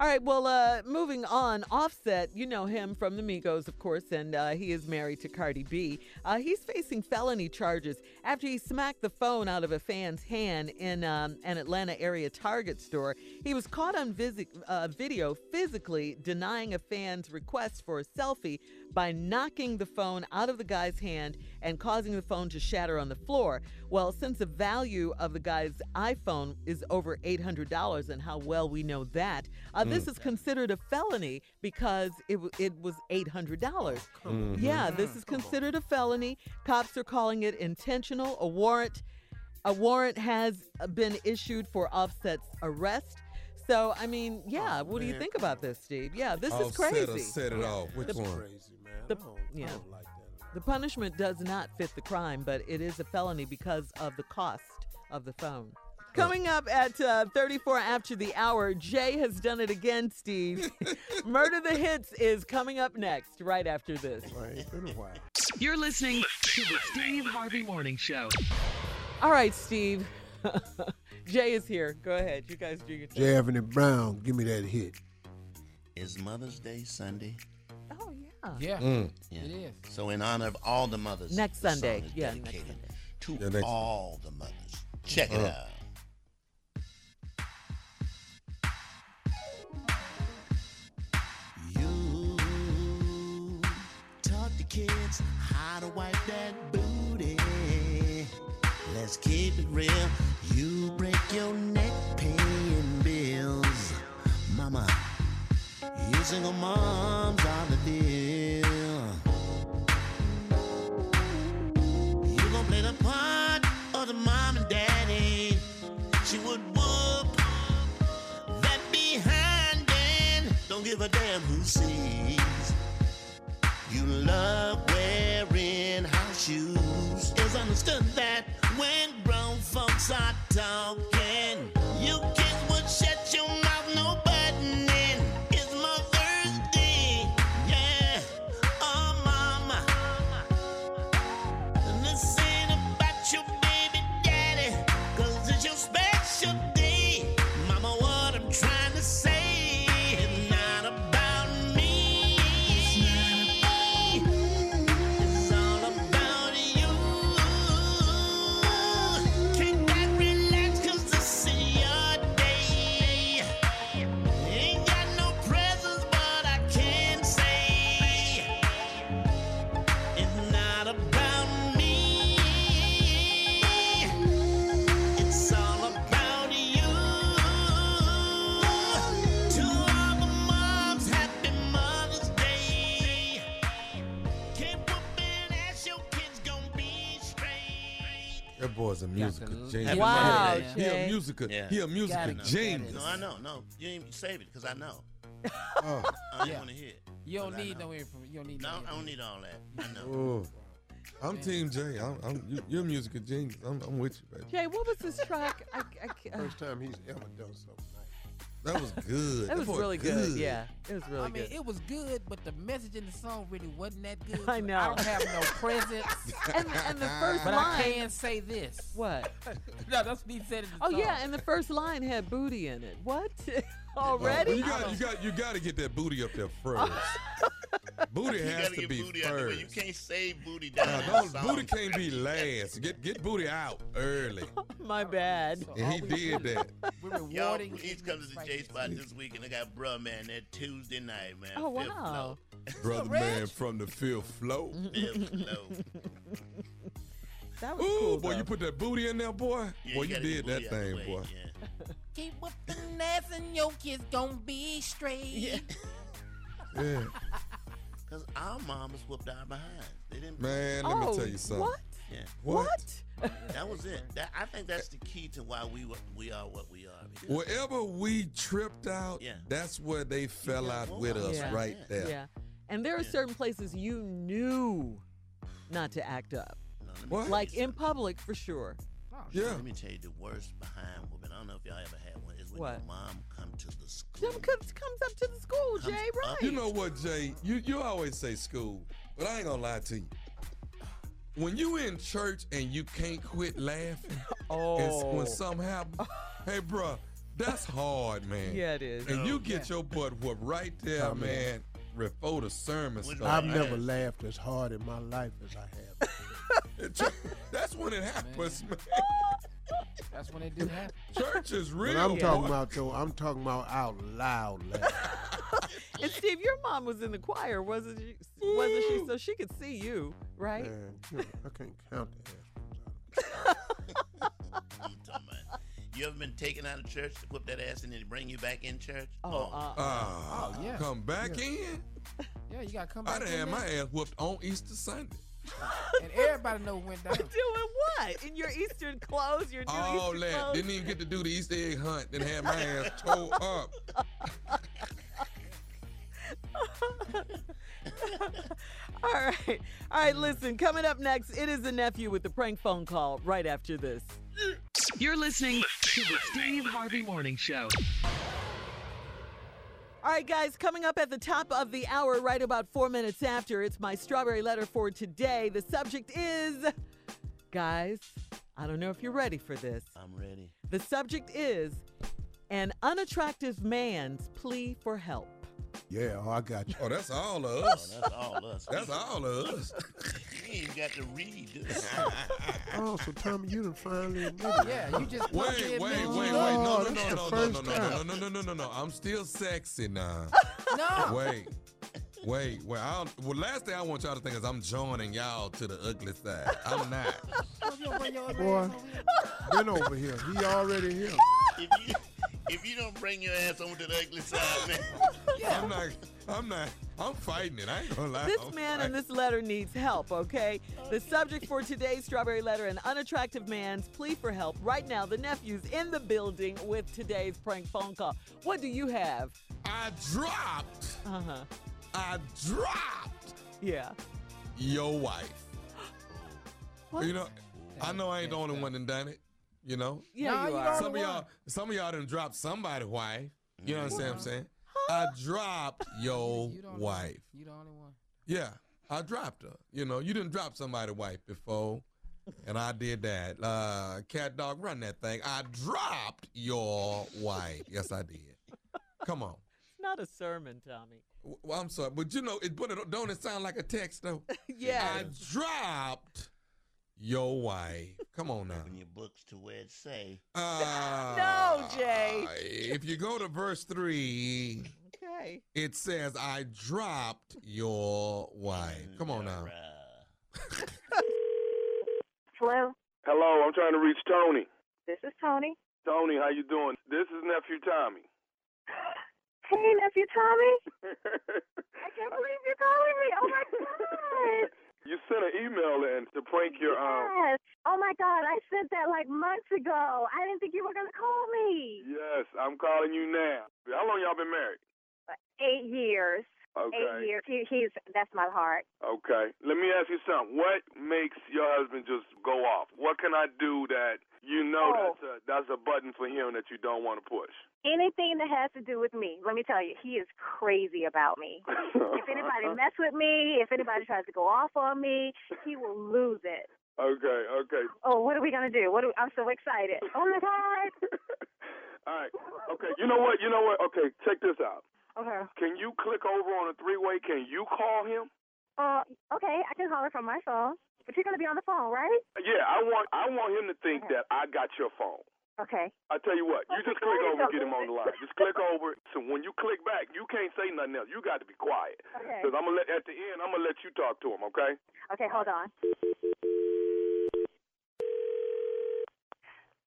D: All right, well, uh, moving on. Offset, you know him from the Migos, of course, and uh, he is married to Cardi B. Uh, he's facing felony charges after he smacked the phone out of a fan's hand in um, an Atlanta area Target store. He was caught on visi- uh, video physically denying a fan's request for a selfie by knocking the phone out of the guy's hand and causing the phone to shatter on the floor. Well, since the value of the guy's iPhone is over $800 and how well we know that, uh, this is considered a felony because it, w- it was $800. dollars Yeah, this is considered a felony. Cops are calling it intentional. A warrant a warrant has been issued for Offset's arrest. So, I mean, yeah, what do you think about this, Steve? Yeah, this is crazy.
G: or set it off. Which
D: The-
G: one?
B: Crazy, man.
D: The-
B: I, don't,
D: yeah.
B: I don't like that.
D: The punishment does not fit the crime, but it is a felony because of the cost of the phone. Coming up at uh, 34 after the hour, Jay has done it again, Steve. Murder the Hits is coming up next, right after this.
B: Right, it's been a while.
C: You're listening to the Steve Harvey Morning Show.
D: All right, Steve. Jay is here. Go ahead. You guys do your thing.
B: J. Anthony Brown, give me that hit.
E: Is Mother's Day Sunday?
D: Oh, yeah.
F: Yeah,
G: Mm.
E: Yeah.
F: it is.
E: So in honor of all the mothers,
D: Next
E: the song
D: Sunday.
E: is
D: Yeah, next Sunday.
E: to
G: Yeah, next-
E: all the mothers. Check it
G: Uh.
E: out. You taught the kids how to wipe that booty. Let's keep it real. You break your neck paying bills. Mama, you single moms on the deal. You gon' play the part of the mom and daddy. She would whoop that behind and don't give a damn who sees. You love wearing house shoes. It's understood that when grown folks are talking,
G: musical genius.
D: Wow,
G: he a musical.
E: Yeah.
G: He a musical
F: Gotta
G: genius.
E: No, I know, no. You ain't even save it because I know.
B: Oh,
E: I don't
F: Yeah.
E: want to hear it.
F: You don't
E: 'cause I
F: need no info. You don't need
E: No,
F: no.
E: I don't need all that. I know.
G: Oh. I'm Team J. I'm, I'm, you, you're musical genius. I'm, I'm with you, baby.
D: Jay, what was this track? I, I, can't-
B: first uh, time he's ever done something like
G: That was good.
D: that was
G: boy
D: really good. Yeah, it was really good.
F: I mean,
D: good.
F: it was good, but the message in the song really wasn't that good.
D: I know.
F: I don't have no presents,
D: and, and the first
F: but
D: line.
F: I can say this.
D: What?
F: no, that's what he said in the
D: Oh
F: song.
D: yeah, and the first line had booty in it. What?
G: Well,
D: Already?
G: you got, you got, you got to get that booty up there first. booty
E: You
G: has
E: gotta get
G: be
E: booty out there. You can't save booty down.
G: Nah,
E: in
G: don't, booty can't be last. Get get booty out early.
D: My bad.
F: So
G: And he did
F: do-
G: that.
F: We're
E: Yo,
F: rewarding.
E: he's coming to the J spot this week, and I got bruh man that Tuesday night, man.
D: Oh,
E: Fifth
D: wow.
G: Brother
F: Reg?
G: man from the fifth floor.
E: floor. Fifth floor.
D: That was
G: Ooh,
D: cool.
G: boy,
D: though.
G: you put that booty in there, boy.
E: Yeah,
G: boy, you
E: gotta
G: did that
E: booty out the
G: thing, boy.
E: Yeah.
F: Keep whooping ass and your kids gonna be straight.
G: Yeah.
E: Cause our mamas whooped our behinds. They didn't.
G: Man, let
D: oh,
G: me tell you oh, something.
D: What?
E: Yeah.
G: What?
E: That was it. That, I think that's the key to why we wa- we are what we are. because-
G: Wherever we tripped out,
E: Yeah.
G: that's where they fell out with us
D: Yeah.
G: right there.
D: Yeah. And there are certain places you knew not to act up.
G: What?
D: Like in public, for sure.
G: Oh, yeah.
E: Let me tell you the worst behind whooping. I don't know if y'all ever
D: What?
E: your mom come to the school.
D: Them comes, comes up to the school,
E: Comes
D: Jay, right?
G: You know what, Jay? You you always say school, but I ain't gonna lie to you. When you in church and you can't quit laughing,
D: Oh.
G: when something happens, hey, bro, that's hard, man.
D: Yeah, it is.
G: And you oh, get your butt whooped right there,
B: Oh, man.
G: man, before the sermon starts.
B: I've never laughed as hard in my life as I have.
G: That's when it happens, man.
F: That's when it didn't happen.
G: Church is
B: But
G: real.
B: I'm talking about though. I'm talking about out loud laughing.
D: And Steve, your mom was in the choir, wasn't she? Wasn't she? So she could see you, right?
B: Man, you know, I can't count the
E: You ever been taken out of church to whoop that ass and then bring you back in church?
D: Oh, uh,
G: Ah,
F: Oh, yeah.
G: Come back in.
F: Yeah, you gotta come back.
G: I
F: back.
G: done
F: in
G: had my ass whooped on Easter Sunday.
F: And everybody know what went down.
D: Doing what? In your Eastern clothes? Your new
G: All
D: Easter
G: that.
D: clothes?
G: Didn't even get to do the Easter egg hunt. Then had my ass tore up.
D: All right. All right, listen, coming up next, it is the nephew with the prank phone call right after this.
C: You're listening to the Steve Harvey Morning Show.
D: All right, guys, coming up at the top of the hour, right about four minutes after, it's my strawberry letter for today. The subject is, guys, I don't know if you're ready for this.
E: I'm ready.
D: The subject is an unattractive man's plea for help.
B: Yeah, oh, I got you.
G: Oh, that's all of
E: Oh,
G: us.
E: that's all us.
G: That's all of us.
E: You ain't got to read. do?
B: Oh, so Tommy, you done finally admitted.
F: Yeah, you just
G: Wait,
F: publicly
G: wait, wait, wait. No, no, no, no, no, no, no, no, no, no, no, no, no, no. I'm still sexy now.
F: No.
G: Wait. Wait, wait. I don't, well, last thing I want y'all to think is I'm joining y'all to the ugly side. I'm not.
F: You don't bring your ugly
B: Boy,
F: ass over here.
B: been over here. He already here.
E: If you if you don't bring your ass over to the ugly side, man.
G: I'm not. I'm not. I'm fighting it. I ain't gonna lie.
D: This
G: I'm
D: man in this letter needs help, okay? The subject for today's strawberry letter an unattractive man's plea for help. Right now, the nephew's in the building with today's prank phone call. What do you have?
G: I dropped.
D: Uh huh.
G: I dropped
D: Yeah.
G: your wife.
D: What?
G: You know, I know I ain't the only one that done it. You know,
D: Yeah,
F: Nah,
D: you
F: you
D: are.
G: some of y'all, some of y'all done dropped somebody wife. You know what I'm saying? I dropped your
F: You
G: wife.
F: You the only one.
G: Yeah, I dropped her. You know, you didn't drop somebody wife before, and I did that. Uh, cat dog, run that thing. I dropped your wife. Yes, I did. Come on.
D: It's not a sermon, Tommy.
G: Well, I'm sorry, but you know, it, but it, don't it sound like a text though?
D: Yeah.
G: I dropped your wife. Come on now.
E: Open your books to where it say.
G: Uh,
D: No, Jay.
G: If you go to verse three,
D: Okay.
G: it says, "I dropped your wife." Come on now.
N: Hello,
J: Hello, I'm trying to reach Tony.
N: this is Tony.
J: Tony, how you doing? This is nephew Tommy.
N: Hey, nephew Tommy. I can't believe you're calling me. Oh my god.
J: You sent an email in to prank your um.
N: Yes. Oh my god, I sent that like months ago. I didn't think you were gonna call me.
J: Yes, I'm calling you now. How long y'all been married?
N: Eight years.
J: Okay.
N: Eight years. He, he's that's my heart.
J: Okay. Let me ask you something. What makes your husband just go off? What can I do that you know
N: Oh.
J: that's a that's a button for him that you don't want to push?
N: Anything that has to do with me, let me tell you, he is crazy about me. if anybody mess with me, if anybody tries to go off on me, he will lose it.
J: Okay, okay.
N: Oh, what are we gonna do? What? Do, I'm so excited. Oh my god.
J: All right. Okay. You know what? You know what? Okay. Check this out.
N: Okay.
J: Can you click over on a three way? Can you call him?
N: Uh, okay, I can call her from my phone, but you're gonna be on the phone, right?
J: Yeah, I want I want him to think that I got your phone.
N: Okay.
J: I tell you what, you just click over and get him on the line. Just click over. So when you click back, you can't say nothing else. You got to be quiet.
N: Okay.
J: Because I'm gonna let at the end, I'm gonna let you talk to him. Okay?
N: Okay, hold on.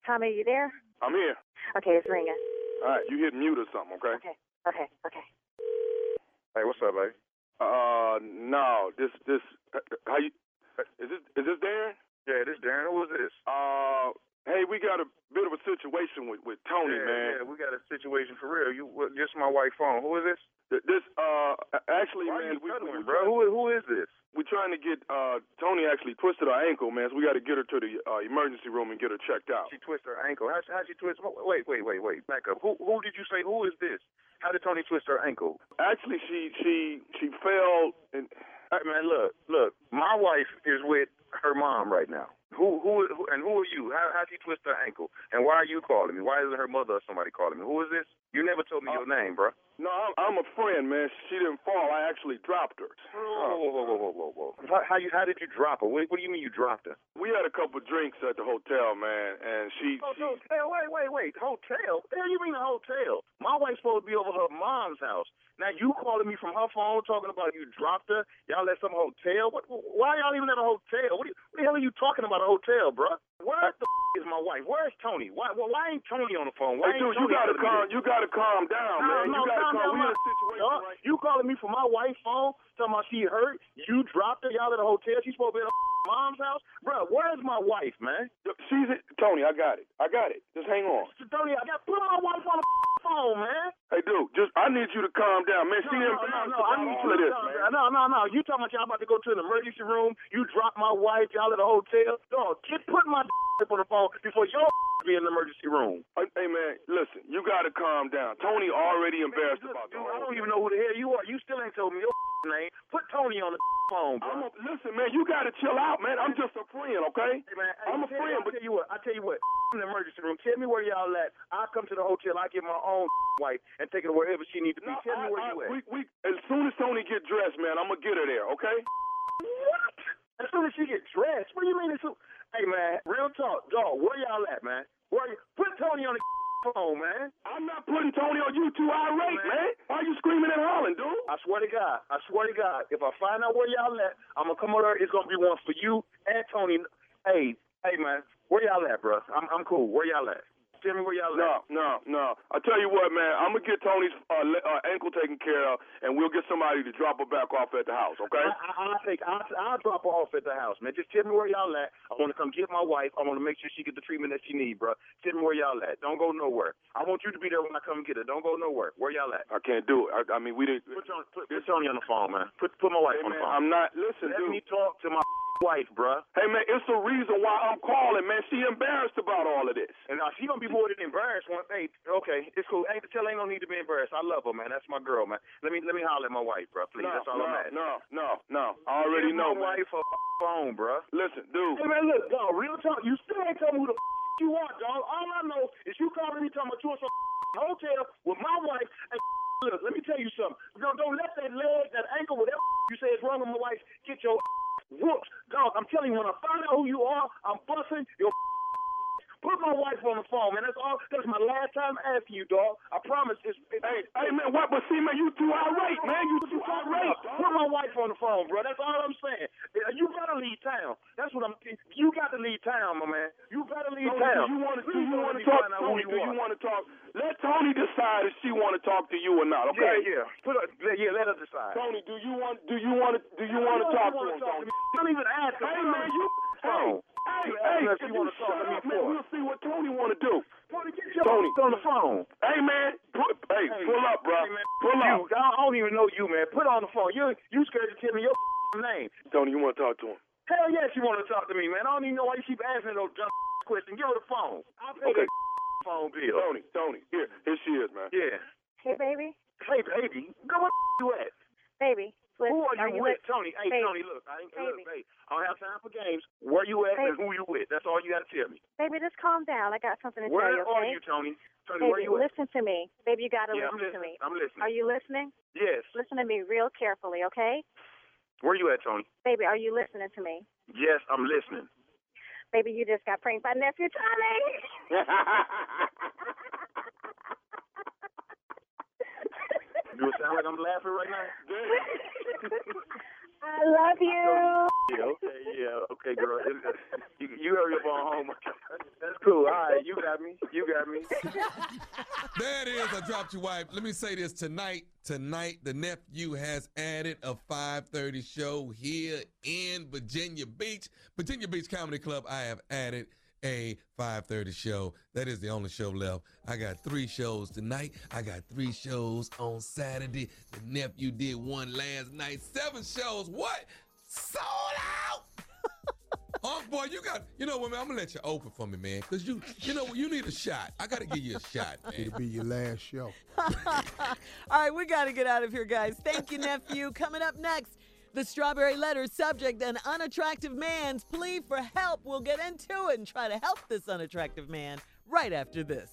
N: Tommy, you there?
J: I'm here.
N: Okay, it's ringing.
J: All right, you hit mute or something. Okay?
N: Okay, okay, okay.
J: Hey, what's up, baby? Uh, no, this this how you is this is this Darren?
O: Yeah, this Darren. Who is this?
J: Uh, hey, we got a bit of a situation with with Tony,
O: yeah,
J: man.
O: Yeah, we got a situation for real. You, what, just my wife's phone. Who is this?
J: This uh, actually,
O: Why
J: man, we, we,
O: bro? Who, who is this?
J: We're trying to get uh Tony actually twisted her ankle, man. So we got to get her to the uh, emergency room and get her checked out.
O: She twisted her ankle. How how she twist? Wait, wait, wait, wait. Back up. Who who did you say? Who is this? How did Tony twist her ankle?
J: Actually, she she she fell and.
O: Hey, man, look, look. My wife is with her mom right now. Who, who, who and who are you? How, how she twist her ankle? And why are you calling me? Why isn't her mother or somebody calling me? Who is this? You never told me uh, your name, bro.
J: No, I'm, I'm a friend, man. She didn't fall. I actually dropped her.
O: Whoa, whoa, whoa, whoa, whoa, whoa. How, how you? How did you drop her? What, what do you mean you dropped her?
J: We had a couple drinks at the hotel, man, and she.
O: Oh,
J: she
O: hotel? Wait, wait, wait. Hotel? What the hell you mean a hotel? My wife's supposed to be over her mom's house. Now you calling me from her phone talking about you dropped her? Y'all at some hotel? What? Why y'all even at a hotel? What, you, what the hell are you talking about a hotel, bro? Where the is my wife? Where's Tony? Why? Well, why ain't Tony on the phone? Why
J: Hey, dude, you gotta calm. You gotta calm down, man.
O: No,
J: you gotta
O: calm
J: We in a situation right
O: You calling me from my wife's phone, talking about she hurt. You dropped her. Y'all at a hotel. She's supposed to be at her mom's house. Bro, where's my wife, man?
J: She's it, Tony. I got it. I got it. Just hang on.
O: Tony, I got put my wife on the phone, man.
J: Hey, dude, just I need you to calm down, man. She
O: no, no,
J: embarrassed
O: no, no, I need you to
J: this, man.
O: No, no, no. You talking about y'all about to go to an emergency room? You drop my wife. Y'all at a hotel? Dog, get put my on the phone before your be in the emergency room.
J: Hey, hey, man, listen. You gotta calm down. Tony already embarrassed about the
O: Dude,
J: whole
O: I don't even know who the hell you are. You still ain't told me your name. Put Tony on the phone, bro.
J: I'm a, listen, man. You gotta chill out, man. I'm just a friend, okay?
O: Hey, man, hey,
J: I'm a friend,
O: you, I
J: but
O: tell you what, I tell you what, in the emergency room. Tell me where y'all at. I'll come to the hotel. I get my own wife and take her wherever she needs to be. tell me where
J: I,
O: you at.
J: we, we, as soon as Tony get dressed, man, I'm gonna get her there, okay?
O: What? As soon as she get dressed? What do you mean? As soon... Hey, man, real talk, dog. Where y'all at, man? Where you... Put Tony on the phone, man.
J: I'm not putting Tony on you too irate, man. Why you screaming and hollering, dude?
O: I swear to God, I swear to God, if I find out where y'all at, I'm gonna come over there. It's gonna be one for you and Tony. Hey, hey, man, where y'all at, bro? I'm I'm cool. Where y'all at? Tell me where y'all
J: No,
O: at.
J: no, no. I tell you what, man. I'm gonna get Tony's uh, le- uh, ankle taken care of, and we'll get somebody to drop her back off at the house, okay?
O: I, I, I'll take. I'll, I'll drop her off at the house, man. Just tell me where y'all at. I want to come get my wife. I want to make sure she get the treatment that she need, bro. Tell me where y'all at. Don't go nowhere. I want you to be there when I come get her. Don't go nowhere. Where y'all at?
J: I can't do it. I, I mean, we didn't.
O: Put, Tony, put, put Tony on the phone, man. Put put my wife
J: Hey,
O: on the phone.
J: I'm not. Listen,
O: Let
J: dude.
O: me talk to my wife, bro.
J: Hey, man, it's the reason why I'm calling, man. She embarrassed about all of this.
O: And now she gonna be more than embarrassed. One, hey, okay, it's cool. Ain't tell ain't no need to be embarrassed. I love her, man. That's my girl, man. Let me let me holler at my wife, bro. Please,
J: no,
O: that's all
J: no,
O: I'm asking.
J: no, no, no. I already
O: Give
J: know,
O: my
J: man.
O: wife a phone, bro.
J: Listen, dude.
O: Hey man, look, dog. Real talk. You still ain't tell me who the you are, dog. All I know is you calling me talking about you in some hotel with my wife. And look, let me tell you something. Don't, don't let that leg, that ankle, whatever you say is wrong with my wife, get your whooped, dog. I'm telling you, when I find out who you are, I'm busting your. Put my wife on the phone, man. That's all. That's my last time asking you, dog. I promise. It's, it's
J: Hey, hey, man, what? But see, man, you too irate, man. You too irate.
O: Put my wife on the phone, bro. That's all I'm saying. You gotta leave town. That's what I'm. You got to leave town, my man. You gotta leave town.
J: do you want to? Do you want to talk?
O: find out who
J: Tony, do you want to talk? Let Tony decide if she want to talk to you or not. Okay?
O: Yeah, yeah. Put her, yeah, let her decide.
J: Tony, do you want? Do you want to? Do you want to talk to him, Tony?
O: Don't even ask her.
J: Hey, man, you. Hey. Hey, hey!
O: if
J: If you shut
O: me
J: up, man,
O: for.
J: we'll see what Tony want to do.
O: Tony, get your
J: Tony.
O: on the phone.
J: Hey, man, put, hey,
O: Hey,
J: pull up, bro.
O: Hey, man,
J: pull
O: you,
J: up.
O: I don't even know you, man. Put on the phone. You you scared to tell me your name.
J: Tony, you want to talk to him?
O: Hell yes, you want to talk to me, man. I don't even know why you keep asking those dumb questions. Give her the phone. I'll pay
J: Okay.
O: the phone bill.
J: Tony, Tony, here, here she is, man.
O: Yeah.
N: Hey, baby.
O: Hey, baby. Go where you at?
N: Baby. Listen,
O: Who are you with?
N: lit-
O: Tony. Hey,
N: Baby.
O: Tony, look. I ain't, look,
N: Baby.
O: hey, I don't have time for games. Where you at and
N: Baby.
O: who you with? That's all you got to tell me.
N: Baby, just calm down. I got something to
O: Where
N: tell you,
O: are
N: okay?
O: you, Tony? Tony,
N: Baby,
O: where you at?
N: listen to me. Baby, you got to
O: Yeah,
N: listen to me.
O: I'm listening.
N: Are you listening?
O: Yes.
N: Listen to me real carefully, okay?
O: Where you at, Tony?
N: Baby, are you listening to me?
O: Yes, I'm listening.
N: Baby, you just got pranked by nephew Tommy.
O: Do it sound like I'm laughing right now? Good.
N: I love you.
O: Yeah, okay, yeah, okay, girl. you, you hurry up on home. That's cool. All right, you got me. You got me.
G: There it is. I dropped your wife. Let me say this tonight. Tonight, the nephew has added a 5:30 show here in Virginia Beach, Virginia Beach Comedy Club. I have added a 5:30 show. That is the only show left. I got three shows tonight. I got three shows on Saturday. The nephew did one last night. Seven shows. What? Sold out. Oh boy, you got you know what man, I'm gonna let you open for me, man. Cause you you know what, you need a shot. I gotta give you a shot, man.
B: It'll be your last show.
D: All right, we got to get out of here, guys. Thank you, nephew. Coming up next, the strawberry letter subject an unattractive man's plea for help. We'll get into it and try to help this unattractive man right after this.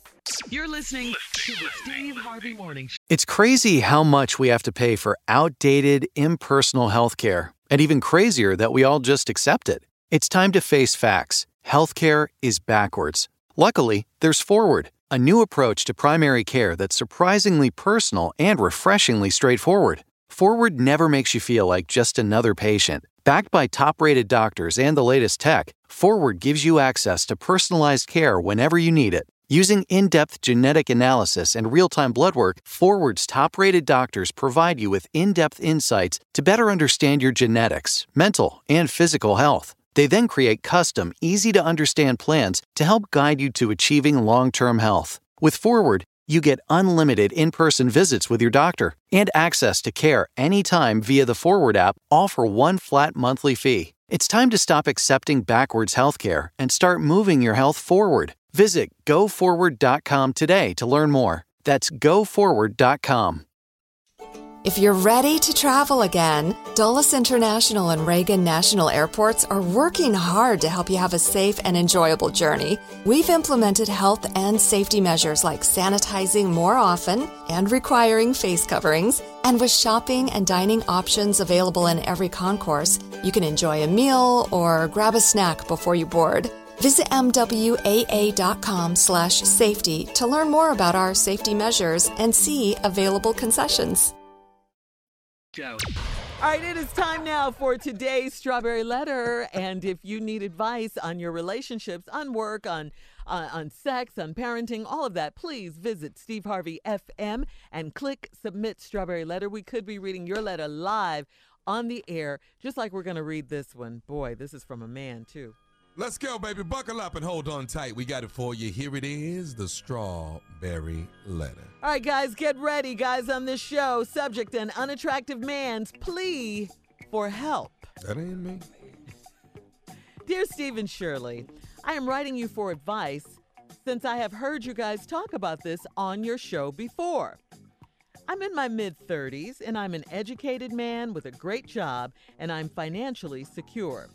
C: You're listening to the Steve Harvey Morning Show.
P: It's crazy how much we have to pay for outdated, impersonal healthcare, and even crazier that we all just accept it. It's time to face facts. Healthcare is backwards. Luckily, there's Forward, a new approach to primary care that's surprisingly personal and refreshingly straightforward. Forward never makes you feel like just another patient. Backed by top rated doctors and the latest tech, Forward gives you access to personalized care whenever you need it. Using in depth genetic analysis and real time blood work, Forward's top rated doctors provide you with in depth insights to better understand your genetics, mental, and physical health. They then create custom, easy to understand plans to help guide you to achieving long term health. With Forward, you get unlimited in person visits with your doctor and access to care anytime via the Forward app, all for one flat monthly fee. It's time to stop accepting backwards healthcare and start moving your health forward. Visit goforward.com today to learn more. That's goforward.com.
Q: If you're ready to travel again, Dulles International and Reagan National Airports are working hard to help you have a safe and enjoyable journey. We've implemented health and safety measures like sanitizing more often and requiring face coverings. And with shopping and dining options available in every concourse, you can enjoy a meal or grab a snack before you board. Visit mwaa.com slash safety to learn more about our safety measures and see available concessions.
D: All right, it is time now for today's strawberry letter. And if you need advice on your relationships, on work, on uh, on sex, on parenting, all of that, please visit Steve Harvey FM and click submit strawberry letter. We could be reading your letter live on the air, just like we're going to read this one. Boy, this is from a man too.
G: Let's go, baby. Buckle up and hold on tight. We got it for you. Here it is the strawberry letter.
D: All right, guys, get ready, guys, on this show. Subject an unattractive man's plea for help.
G: That ain't me.
D: Dear Stephen Shirley, I am writing you for advice since I have heard you guys talk about this on your show before. I'm in my mid 30s and I'm an educated man with a great job and I'm financially secure.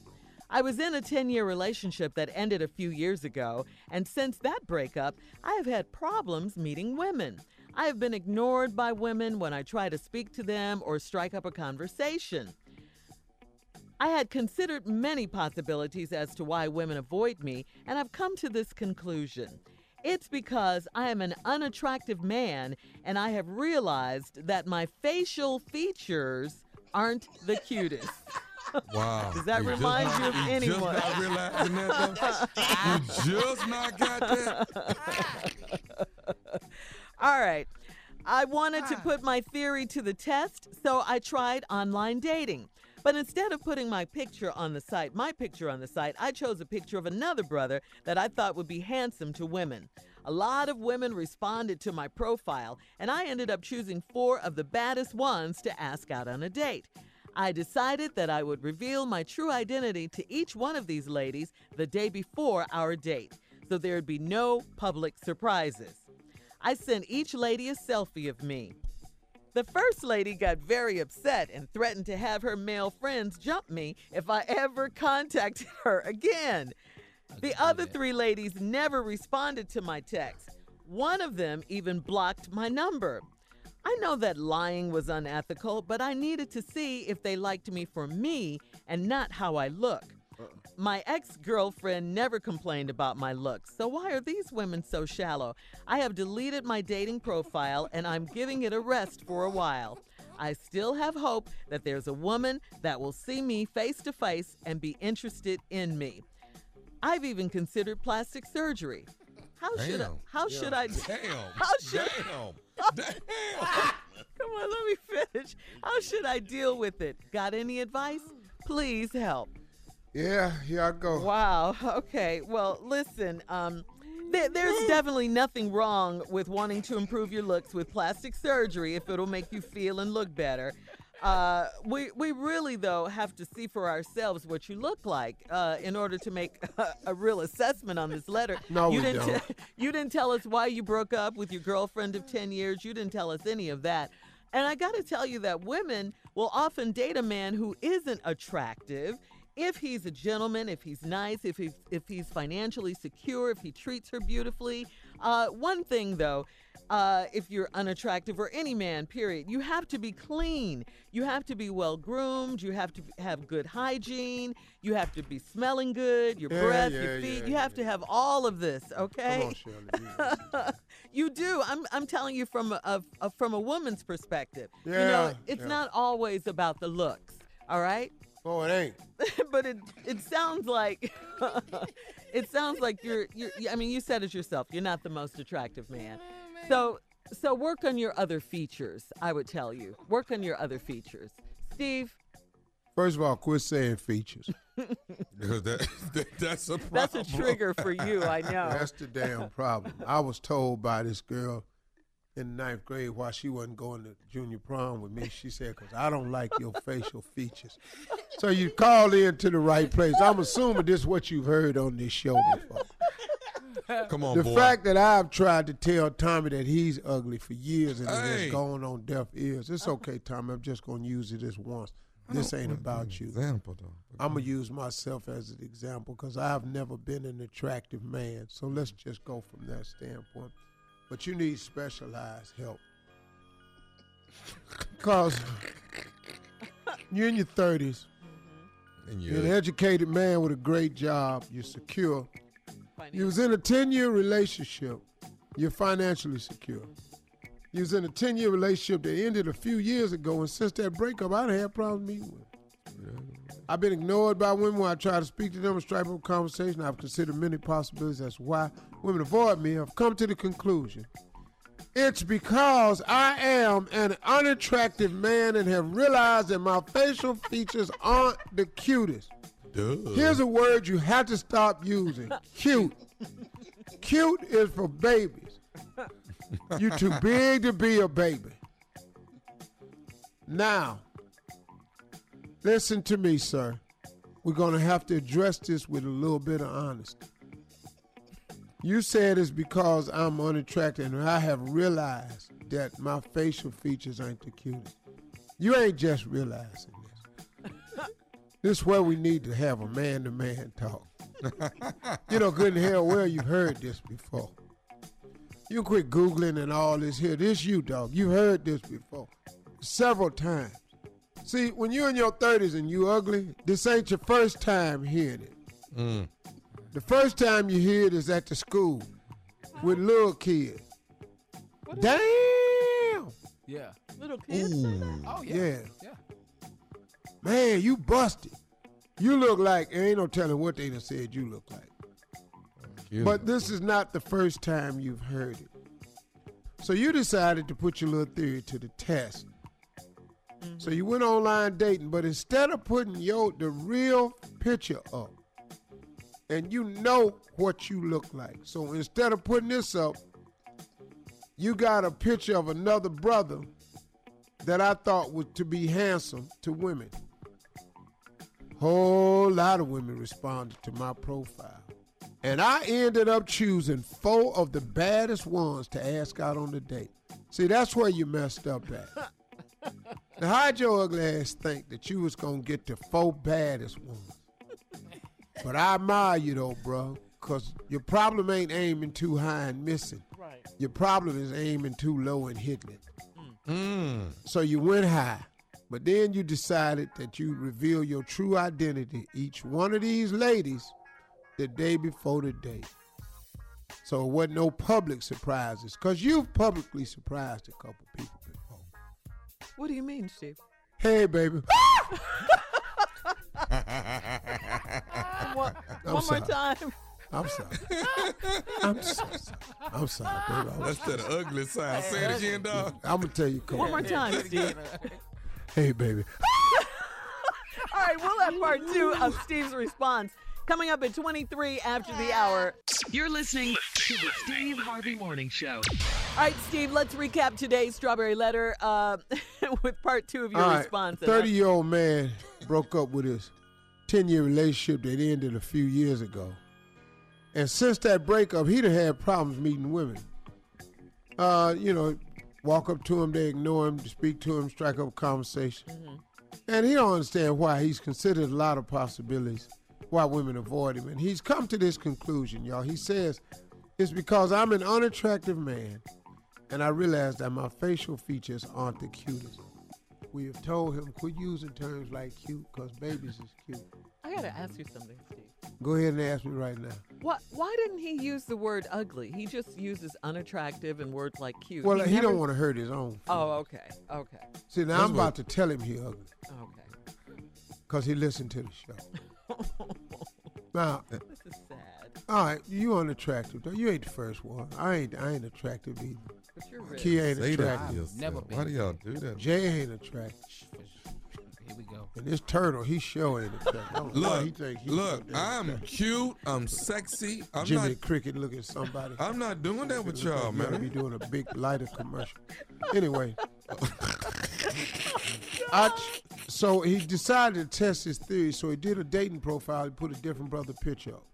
D: I was in a 10 year relationship that ended a few years ago, and since that breakup, I have had problems meeting women. I have been ignored by women when I try to speak to them or strike up a conversation. I had considered many possibilities as to why women avoid me, and I've come to this conclusion. It's because I am an unattractive man, and I have realized that my facial features aren't the cutest.
G: Wow.
D: Does that
G: You just
D: remind
G: not-
D: you of
G: you
D: anyone?
G: Just not realizing that, though? you just not got that?
D: All right. I wanted to put my theory to the test, so I tried online dating. But instead of putting my picture on the site, my picture on the site, I chose a picture of another brother that I thought would be handsome to women. A lot of women responded to my profile, and I ended up choosing four of the baddest ones to ask out on a date. I decided that I would reveal my true identity to each one of these ladies the day before our date, so there'd be no public surprises. I sent each lady a selfie of me. The first lady got very upset and threatened to have her male friends jump me if I ever contacted her again. The other three ladies never responded to my text. One of them even blocked my number. I know that lying was unethical, but I needed to see if they liked me for me and not how I look. Uh-uh. My ex girlfriend never complained about my looks, so why are these women so shallow? I have deleted my dating profile and I'm giving it a rest for a while. I still have hope that there's a woman that will see me face to face and be interested in me. I've even considered plastic surgery. How should I,
G: Damn.
D: how should I
G: Damn.
D: how should
G: Damn.
D: Come on, let me finish. How should I deal with it? Got any advice? Please help.
B: Yeah, here I go.
D: Wow. Okay. Well, listen. Um, there, there's definitely nothing wrong with wanting to improve your looks with plastic surgery if it'll make you feel and look better. Uh, we we really though have to see for ourselves what you look like uh, in order to make a, a real assessment on this letter.
B: No,
D: you
B: we
D: didn't
B: don't.
D: you didn't tell us why you broke up with your girlfriend of 10 years. You didn't tell us any of that. And I got to tell you that women will often date a man who isn't attractive if he's a gentleman, if he's nice, if he's, if he's financially secure, if he treats her beautifully. Uh, one thing though, uh, if you're unattractive or any man, period, you have to be clean. You have to be well groomed. You have to have good hygiene. You have to be smelling good. Your
B: Yeah,
D: breath,
B: yeah,
D: your feet.
B: yeah,
D: you have to have all of this. Okay.
B: On,
D: you do. I'm I'm telling you from a, a from a woman's perspective. Yeah, you know, it's not always about the looks. All right.
B: Oh, it ain't.
D: but it it sounds like it sounds like you're you're. I mean, you said it yourself. You're not the most attractive man. So so work on your other features. I would tell you. Work on your other features. Steve,
B: First of all, quit saying features.
G: Because that, that- that's a problem.
D: that's a trigger for you. I know.
B: That's the damn problem. I was told by this girl in ninth grade why she wasn't going to junior prom with me. She said, because I don't like your facial features. So you called in to the right place. I'm assuming this is what you've heard on this show before.
G: Come on,
B: the
G: boy.
B: fact that I've tried to tell Tommy that he's ugly for years and it
G: Hey.
B: has gone on deaf ears. It's okay, Tommy. I'm just going to use it this once. This ain't about you.
G: Example, though.
B: I'm going to use myself as an example because I've never been an attractive man. So let's just go from that standpoint. But you need specialized help. Because you're in your 30s.
G: And
B: You're an
G: you're-
B: educated man with a great job. You're secure. You was in a 10-year relationship. You're financially secure. You was in a 10-year relationship that ended a few years ago, and since that breakup, I done had problems meeting women. I've been ignored by women when I try to speak to them and strike up a conversation. I've considered many possibilities as to why women avoid me. I've come to the conclusion it's because I am an unattractive man and have realized that my facial features aren't the cutest.
G: Duh.
B: Here's a word you have to stop using cute. cute is for babies. You're too big to be a baby. Now, listen to me, sir. We're going to have to address this with a little bit of honesty. You said it's because I'm unattractive and I have realized that my facial features ain't the cutest. You ain't just realizing this. This is where we need to have a man to man talk. you know, good and hell well you've heard this before. You quit Googling and all this here. This you, dog. You heard this before. Several times. See, when you're in your 30s and you ugly, this ain't your first time hearing it.
G: Mm.
B: The first time you hear it is at the school with little kids. Damn!
F: Yeah.
D: Little kids. say that?
F: Oh yeah.
B: Yeah.
F: Yeah.
B: Man, you busted. You look like, ain't no telling what they done said you look like. But this is not the first time you've heard it. So you decided to put your little theory to the test. So you went online dating, but instead of putting your the real picture up, and you know what you look like. So instead of putting this up, you got a picture of another brother that I thought was to be handsome to women. Whole lot of women responded to my profile. And I ended up choosing four of the baddest ones to ask out on the date. See, that's where you messed up at. now, how'd your ugly ass think that you was gonna get the four baddest ones? But I admire you though, bro, because your problem ain't aiming too high and missing.
D: Right.
B: Your problem is aiming too low and hitting it.
G: Mm.
B: So you went high, but then you decided that you'd reveal your true identity to each one of these ladies the day before the date. So it wasn't no public surprises, because you've publicly surprised a couple people before.
D: What do you mean, Steve?
B: Hey, baby.
D: one,
B: I'm
D: one more
B: sorry.
D: time.
B: I'm sorry. I'm so sorry. I'm sorry, baby. I was-
G: That's that ugly side. Say it again, dog.
B: I'm gonna tell you. Come
D: One more time, Steve.
B: Hey, baby.
D: All right, we'll have part two of Steve's response coming up at 23 after the hour.
C: You're listening to the Steve Harvey Morning Show.
D: All right, Steve, let's recap today's Strawberry Letter uh, with part two of your
B: All right,
D: response.
B: Thirty-year-old man broke up with his ten-year relationship that ended a few years ago, and since that breakup, he'd have had problems meeting women. Uh, you know, walk up to him, they ignore him, speak to him, strike up a conversation, mm-hmm. and he don't understand why. He's considered a lot of possibilities why women avoid him, and he's come to this conclusion, y'all. He says it's because I'm an unattractive man, and I realize that my facial features aren't the cutest. We have told him quit using terms like cute because babies is cute.
D: I got to mm-hmm. ask you something, Steve.
B: Go ahead and ask me right now.
D: What, why didn't he use the word ugly? He just uses unattractive and words like cute.
B: Well, he,
D: never-
B: don't want to hurt his own.
D: Oh, okay, okay,
B: See, now
G: That's
B: I'm about to tell him he ugly
D: okay.
B: because he listened to the show. now,
D: This is sad.
B: all right, you unattractive though. You ain't the first one. I ain't. I ain't attractive either.
D: But you're rich.
B: Key ain't
G: Say
B: attractive.
G: yourself.
F: Never been.
G: Why do y'all do that?
B: Jay ain't attractive.
F: Here we go.
B: And this turtle, he's showing it. attractive. I don't know why he
G: Look,
B: think he
G: look, I'm cute. I'm sexy. I'm
B: Jimmy
G: not.
B: Cricket look at somebody.
G: I'm not doing that with y'all, man.
B: you oughta Be doing a big lighter commercial. Anyway, I, so he decided to test his theory. So he did a dating profile. He put a different brother picture up.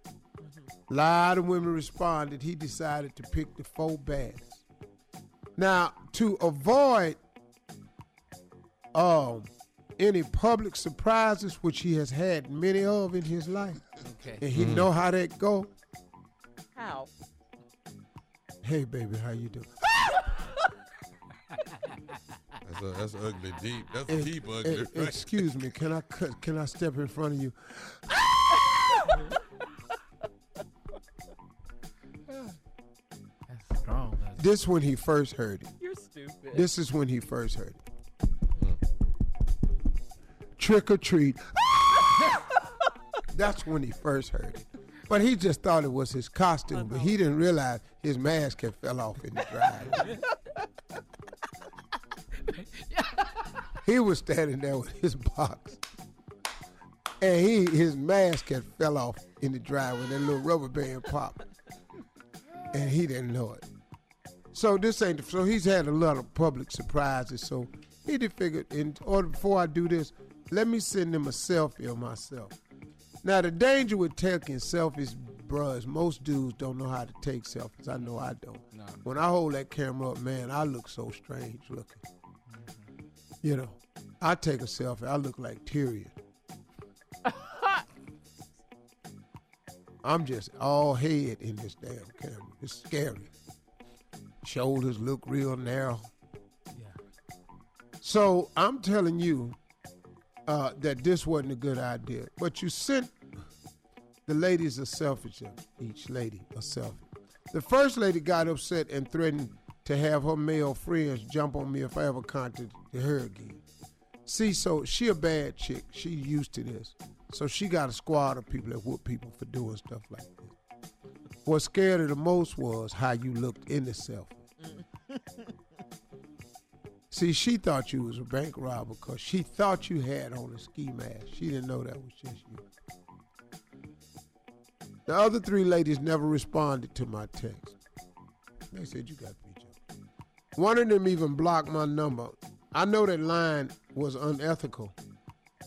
B: A lot of women responded. He decided to pick the four baddest. Now, to avoid um, any public surprises, which he has had many of in his life,
F: Okay.
B: and he know how that go.
D: How?
B: Hey, baby, how you doing?
G: That's, a, that's ugly deep. That's
B: Eh,
G: deep ugly. right?
B: excuse me, can I cut, can I step in front of you?
F: That's strong. That's
B: This when he first heard it.
D: You're stupid.
B: This is when he first heard it. Trick or treat. That's when he first heard it. But he just thought it was his costume, but he didn't realize his mask had fell off in the driveway. he was standing there with his box. And he his mask had fell off in the driveway. That little rubber band popped. And he didn't know it. So this ain't so he's had a lot of public surprises. So he did figure in order before I do this, let me send them a selfie of myself. Now the danger with taking selfies, bruh, most dudes don't know how to take selfies. I know I don't.
F: No.
B: When I hold that camera up, man, I look so strange looking. Mm-hmm. You know, I take a selfie, I look like Tyrion. I'm just all head in this damn camera. It's scary. Shoulders look real narrow.
F: yeah.
B: So I'm telling you uh, that this wasn't a good idea. But you sent the ladies a selfie, each lady a selfie. The first lady got upset and threatened to have her male friends jump on me if I ever contacted her again. See, so she a bad chick. She used to this. So she got a squad of people that whoop people for doing stuff like this. What scared her the most was how you looked in the selfie. See, she thought you was a bank robber because she thought you had on a ski mask. She didn't know that was just you. The other three ladies never responded to my text. They said, You got to be joking. One of them even blocked my number. I know that line was unethical,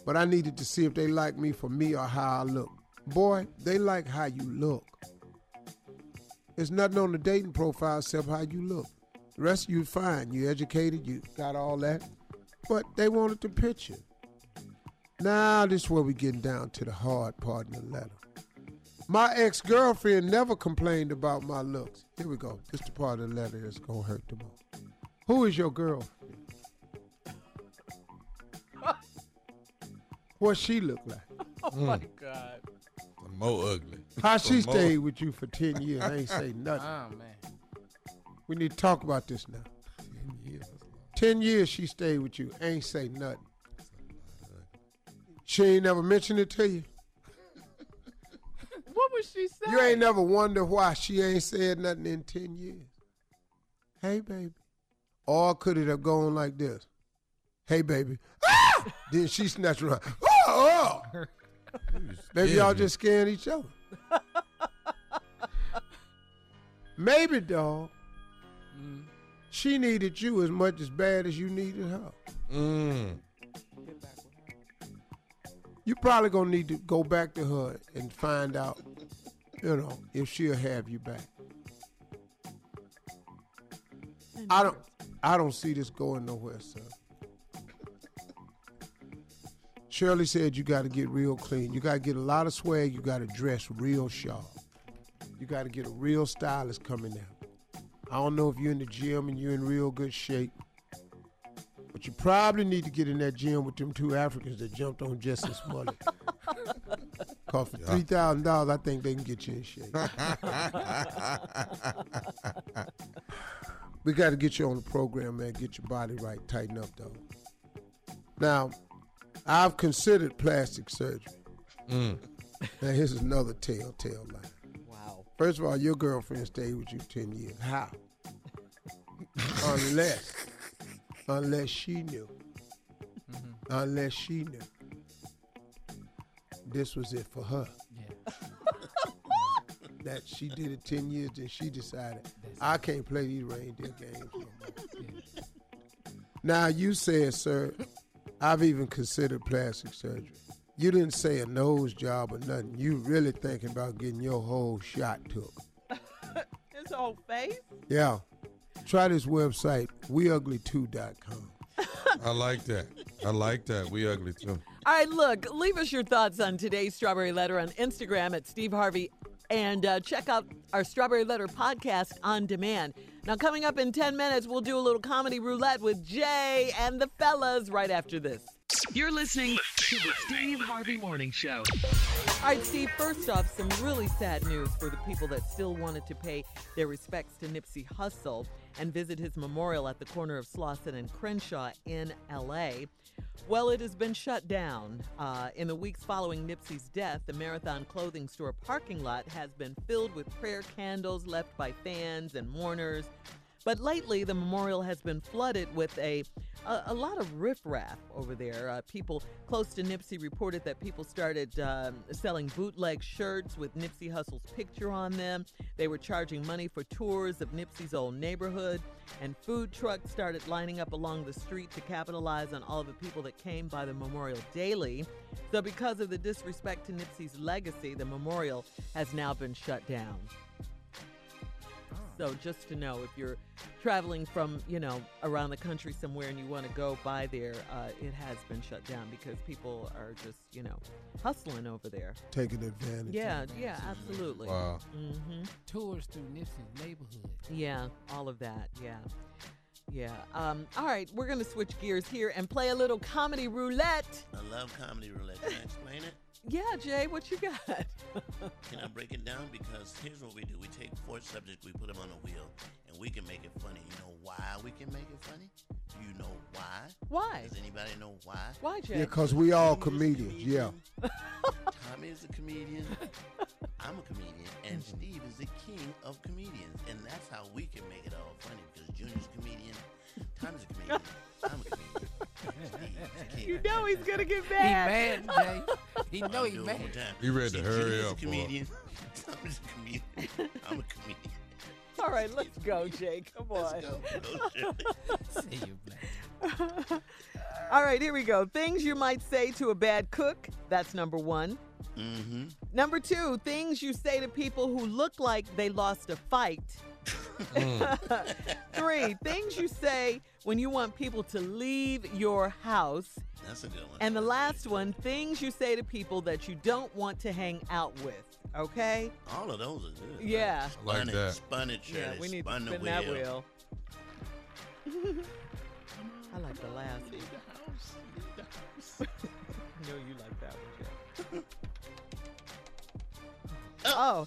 B: but I needed to see if they like me for me or how I look. Boy, they like how you look. There's nothing on the dating profile except how you look. The rest of you fine. You educated, you got all that. But they wanted the picture. Now this is where we getting down to the hard part in the letter. My ex-girlfriend never complained about my looks. Here we go. This is the part of the letter that's gonna hurt the most. Who is your girlfriend? what she look like?
D: Oh my mm. God.
G: More ugly.
B: How she
G: Some more-
B: stayed with you for 10 years? I ain't say nothing.
F: Oh man.
B: We need to talk about this now. 10 years she stayed with you. Ain't say nothing. She ain't never mentioned it to you.
K: What was she saying?
B: You ain't never wonder why she ain't said nothing in 10 years. Hey, baby. Or could it have gone like this? Hey, baby. Ah! then she snatched around. Oh, oh. Maybe y'all
G: me.
B: just scaring each other. Maybe, dog. She needed you as much as bad as you needed her.
G: Mm.
B: You probably gonna need to go back to her and find out, you know, if she'll have you back. I don't I don't see this going nowhere, son. Shirley said you gotta get real clean. You gotta get a lot of swag, you gotta dress real sharp. You gotta get a real stylist coming out. I don't know if you're in the gym and you're in real good shape. But you probably need to get in that gym with them two Africans that jumped on. Cause for three thousand dollars, I think they can get you in shape. we got to get you on the program, man. Get your body right, tighten up, though. Now, I've considered plastic surgery.
G: Mm.
B: Now, here's another telltale lie. First of all, your girlfriend stayed with you ten years. How? unless, unless she knew. Mm-hmm. Unless she knew. This was it for her. Yeah. that she did it ten years, then she decided I can't play these reindeer games no more. Now you said, sir, I've even considered plastic surgery. You didn't say a nose job or nothing. You really thinking about getting your whole shot took.
K: His whole face?
B: Yeah. Try this website, weugly2.com.
G: I like that. I like that. We ugly too.
D: All right, look, leave us your thoughts on today's Strawberry Letter on Instagram at Steve Harvey and uh, check out our Strawberry Letter podcast on demand. Now, coming up in 10 minutes, we'll do a little comedy roulette with Jay and the fellas right after this.
C: You're listening to the Steve Harvey Morning Show.
D: All right, Steve, first off, some really sad news for the people that still wanted to pay their respects to Nipsey Hussle and visit his memorial at the corner of Slauson and Crenshaw in LA. Well, it has been shut down. Uh, in the weeks following Nipsey's death, the Marathon clothing store parking lot has been filled with prayer candles left by fans and mourners. But lately, the memorial has been flooded with a a, a lot of riffraff over there. Uh, people close to Nipsey reported that people started um, selling bootleg shirts with Nipsey Hussle's picture on them. They were charging money for tours of Nipsey's old neighborhood, and food trucks started lining up along the street to capitalize on all the people that came by the memorial daily. So, because of the disrespect to Nipsey's legacy, the memorial has now been shut down. So just to know, if you're traveling from you know around the country somewhere and you want to go by there, uh, it has been shut down because people are just you know hustling over there.
B: Taking advantage.
D: Yeah, yeah, absolutely.
G: Wow.
D: hmm
F: Tours through Nipsey's neighborhood.
D: Yeah, all of that. Yeah. Yeah. Um, all right, we're going to switch gears here and play a little comedy roulette.
E: I love comedy roulette. Can I explain it?
D: Yeah, Jay, what you got?
E: Can I break it down? Because here's what we do: we take four subjects, we put them on a wheel, and we can make it funny. You know why we can make it funny? Do you know why?
D: Why?
E: Does anybody know why?
D: Why, Jay?
B: Yeah, because we all comedians. Yeah.
E: Tommy is a comedian. I'm a comedian, and Steve is the king of comedians, and that's how we can make it all funny. Because Junior's a comedian, Tommy's a comedian, I'm a comedian. Steve's the king.
D: You know he's gonna get
F: He
D: mad.
F: mad, Jay. He know
E: I'll
F: he
E: do it
F: mad.
E: one more.
G: He ready to hurry up,
E: A
G: boy.
E: comedian. Tommy's a comedian. I'm a comedian.
D: All right, let's go, Jay. Come on.
E: Let's go. Go, Shirley.
F: You black.
D: All right, here we go. Things you might say to a bad cook. That's number one.
E: Mm-hmm.
D: Number two, things you say to people who look like they lost a fight. Three, things you say when you want people to leave your house.
E: That's a good one.
D: And the last one, things you say to people that you don't want to hang out with. Okay?
E: All of those are good.
D: Yeah.
G: I like
E: Spun
G: that.
E: spun it, Shirley.
D: Yeah, we need
E: spun
D: to
E: the
D: spin that
E: wheel.
D: wheel. I like the last one. I know you like that one, Jay. oh. oh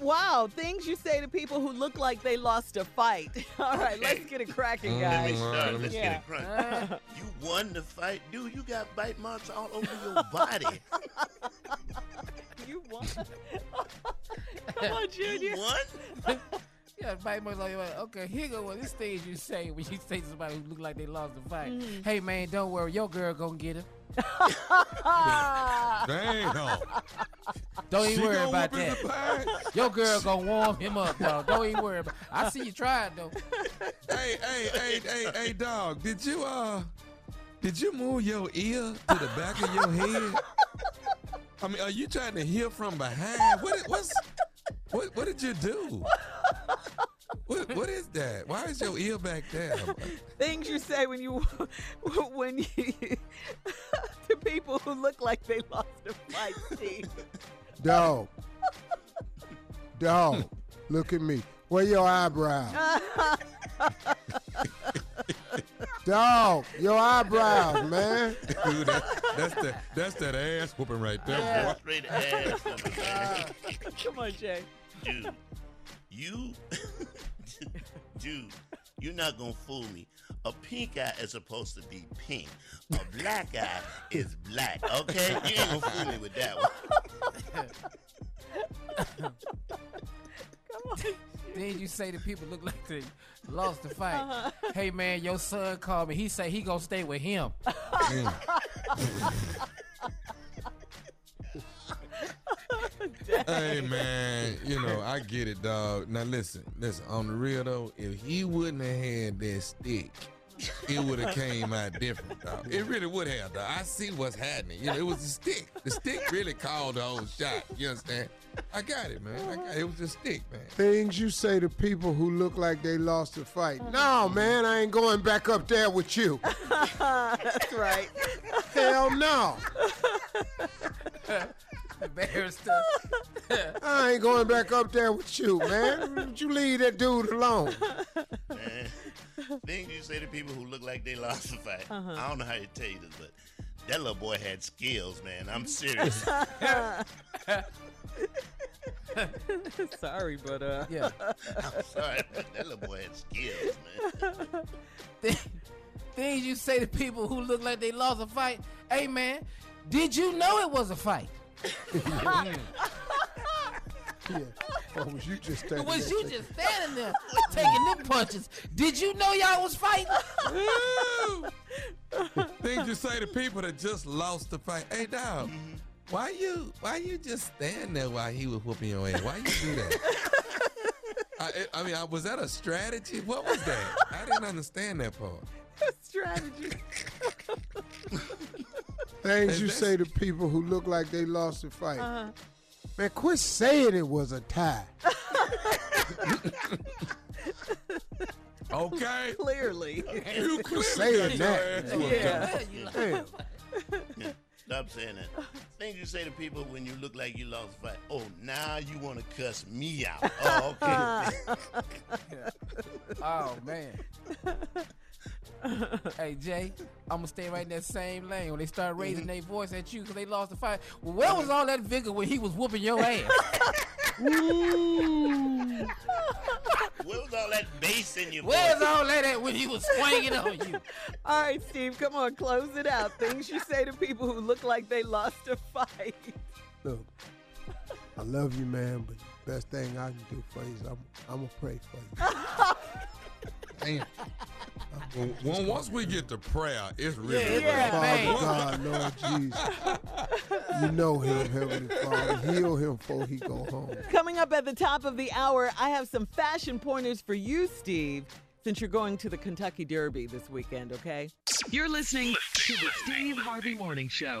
D: Wow, things you say to people who look like they lost a fight. All right, let's get it cracking, guys.
E: Let me
D: guys.
E: start. Let's
D: Yeah.
E: get it crunk. you won the fight, dude. You got bite marks all over your body.
D: You won.
F: Come on, Junior.
E: What?
F: Yeah, fight much like okay. Here go what this things you say when you say to somebody who look like they lost the fight.
D: Mm-hmm.
F: Hey man, don't worry, your girl gonna get him.
G: Damn.
F: Don't even
G: She
F: worry about that. Your girl gonna warm him up, dog. Don't even worry about. I see you trying though.
G: hey, hey, hey, hey, hey, dog. Did you uh, did you move your ear to the back of your head? I mean, are you trying to hear from behind? What? What's? What? What did you do? What? What is that? Why is your ear back there?
D: Things you say when you when you to people who look like they lost a fight, Steve.
B: Dog. Dog. Look at me. Where your eyebrows? Dog, your eyebrows, man.
G: Dude, that, that's the that's that ass whooping right there, boy.
E: Straight ass. woman.
D: Come on, Jay.
E: Dude, you, dude, you're not gonna fool me. A pink eye is supposed to be pink. A black eye is black. Okay, you ain't gonna fool me with that one.
D: Come on.
F: Then you say to people look like they lost the fight.
D: Uh-huh.
F: Hey man, your son called me. He say he gonna stay with him.
G: hey man, you know I get it, dog. Now listen, listen. On the real though, if he wouldn't have had that stick, it would have came out different, dog. It really would have, dog. I see what's happening. You know, it was the stick. The stick really called the whole shot. You understand? I got it, man. I got it. It was the stick, man.
B: Things you say to people who look like they lost a fight. No, man, I ain't going back up there with you.
D: That's right.
B: Hell no.
F: Embarrassed stuff.
B: I ain't going back up there with you, man. Would you leave that dude alone?
E: Man, things you say to people who look like they lost a fight.
D: Uh-huh.
E: I don't know how to tell you this, but that little boy had skills, man. I'm serious.
D: Sorry, but uh.
F: Yeah.
E: I'm sorry, but that little boy had skills, man.
F: Things you say to people who look like they lost a fight. Hey man, did you know it was a fight?
B: Yeah. Or oh, was you just standing
F: was
B: there
F: you just standing there taking them punches? Did you know y'all was fighting?
G: Things you say to people that just lost the fight. Hey, dog. Why you why you just stand there while he was whooping your ass? Why you do that? I, I mean, I, was that a strategy? What was that? I didn't understand that part.
D: A Strategy.
B: Things you say to people who look like they lost a fight.
D: Uh-huh.
B: Man, quit saying it was a tie.
G: Okay.
D: Clearly.
G: You
B: Quit saying that.
D: Yeah.
B: Damn.
E: Yeah, Stop saying that. Things you say to people when you look like you lost a fight. Oh, now you want to cuss me out. Oh, okay.
F: Oh man. hey Jay, I'm gonna stay right in that same lane when they start raising mm-hmm. their voice at you because they lost the fight. Well, where was all that vigor when he was whooping your ass?
E: Where was all that bass in your
F: Where's
E: voice?
F: all that at when he was swinging on you?
D: All right, Steve, come on, close it out. Things you say to people who look like they lost a fight.
B: Look, I love you, man, but the best thing I can do for you is I'm, I'm going to pray for you.
G: Damn. Well, well, once we get to prayer, it's really
F: Yeah, it's
G: prayer.
B: Father God, Lord Jesus, you know him, Heavenly Father. Heal him before he go home.
D: Coming up at the top of the hour, I have some fashion pointers for you, Steve, since you're going to the Kentucky Derby this weekend, okay?
C: You're listening to the Steve Harvey Morning Show.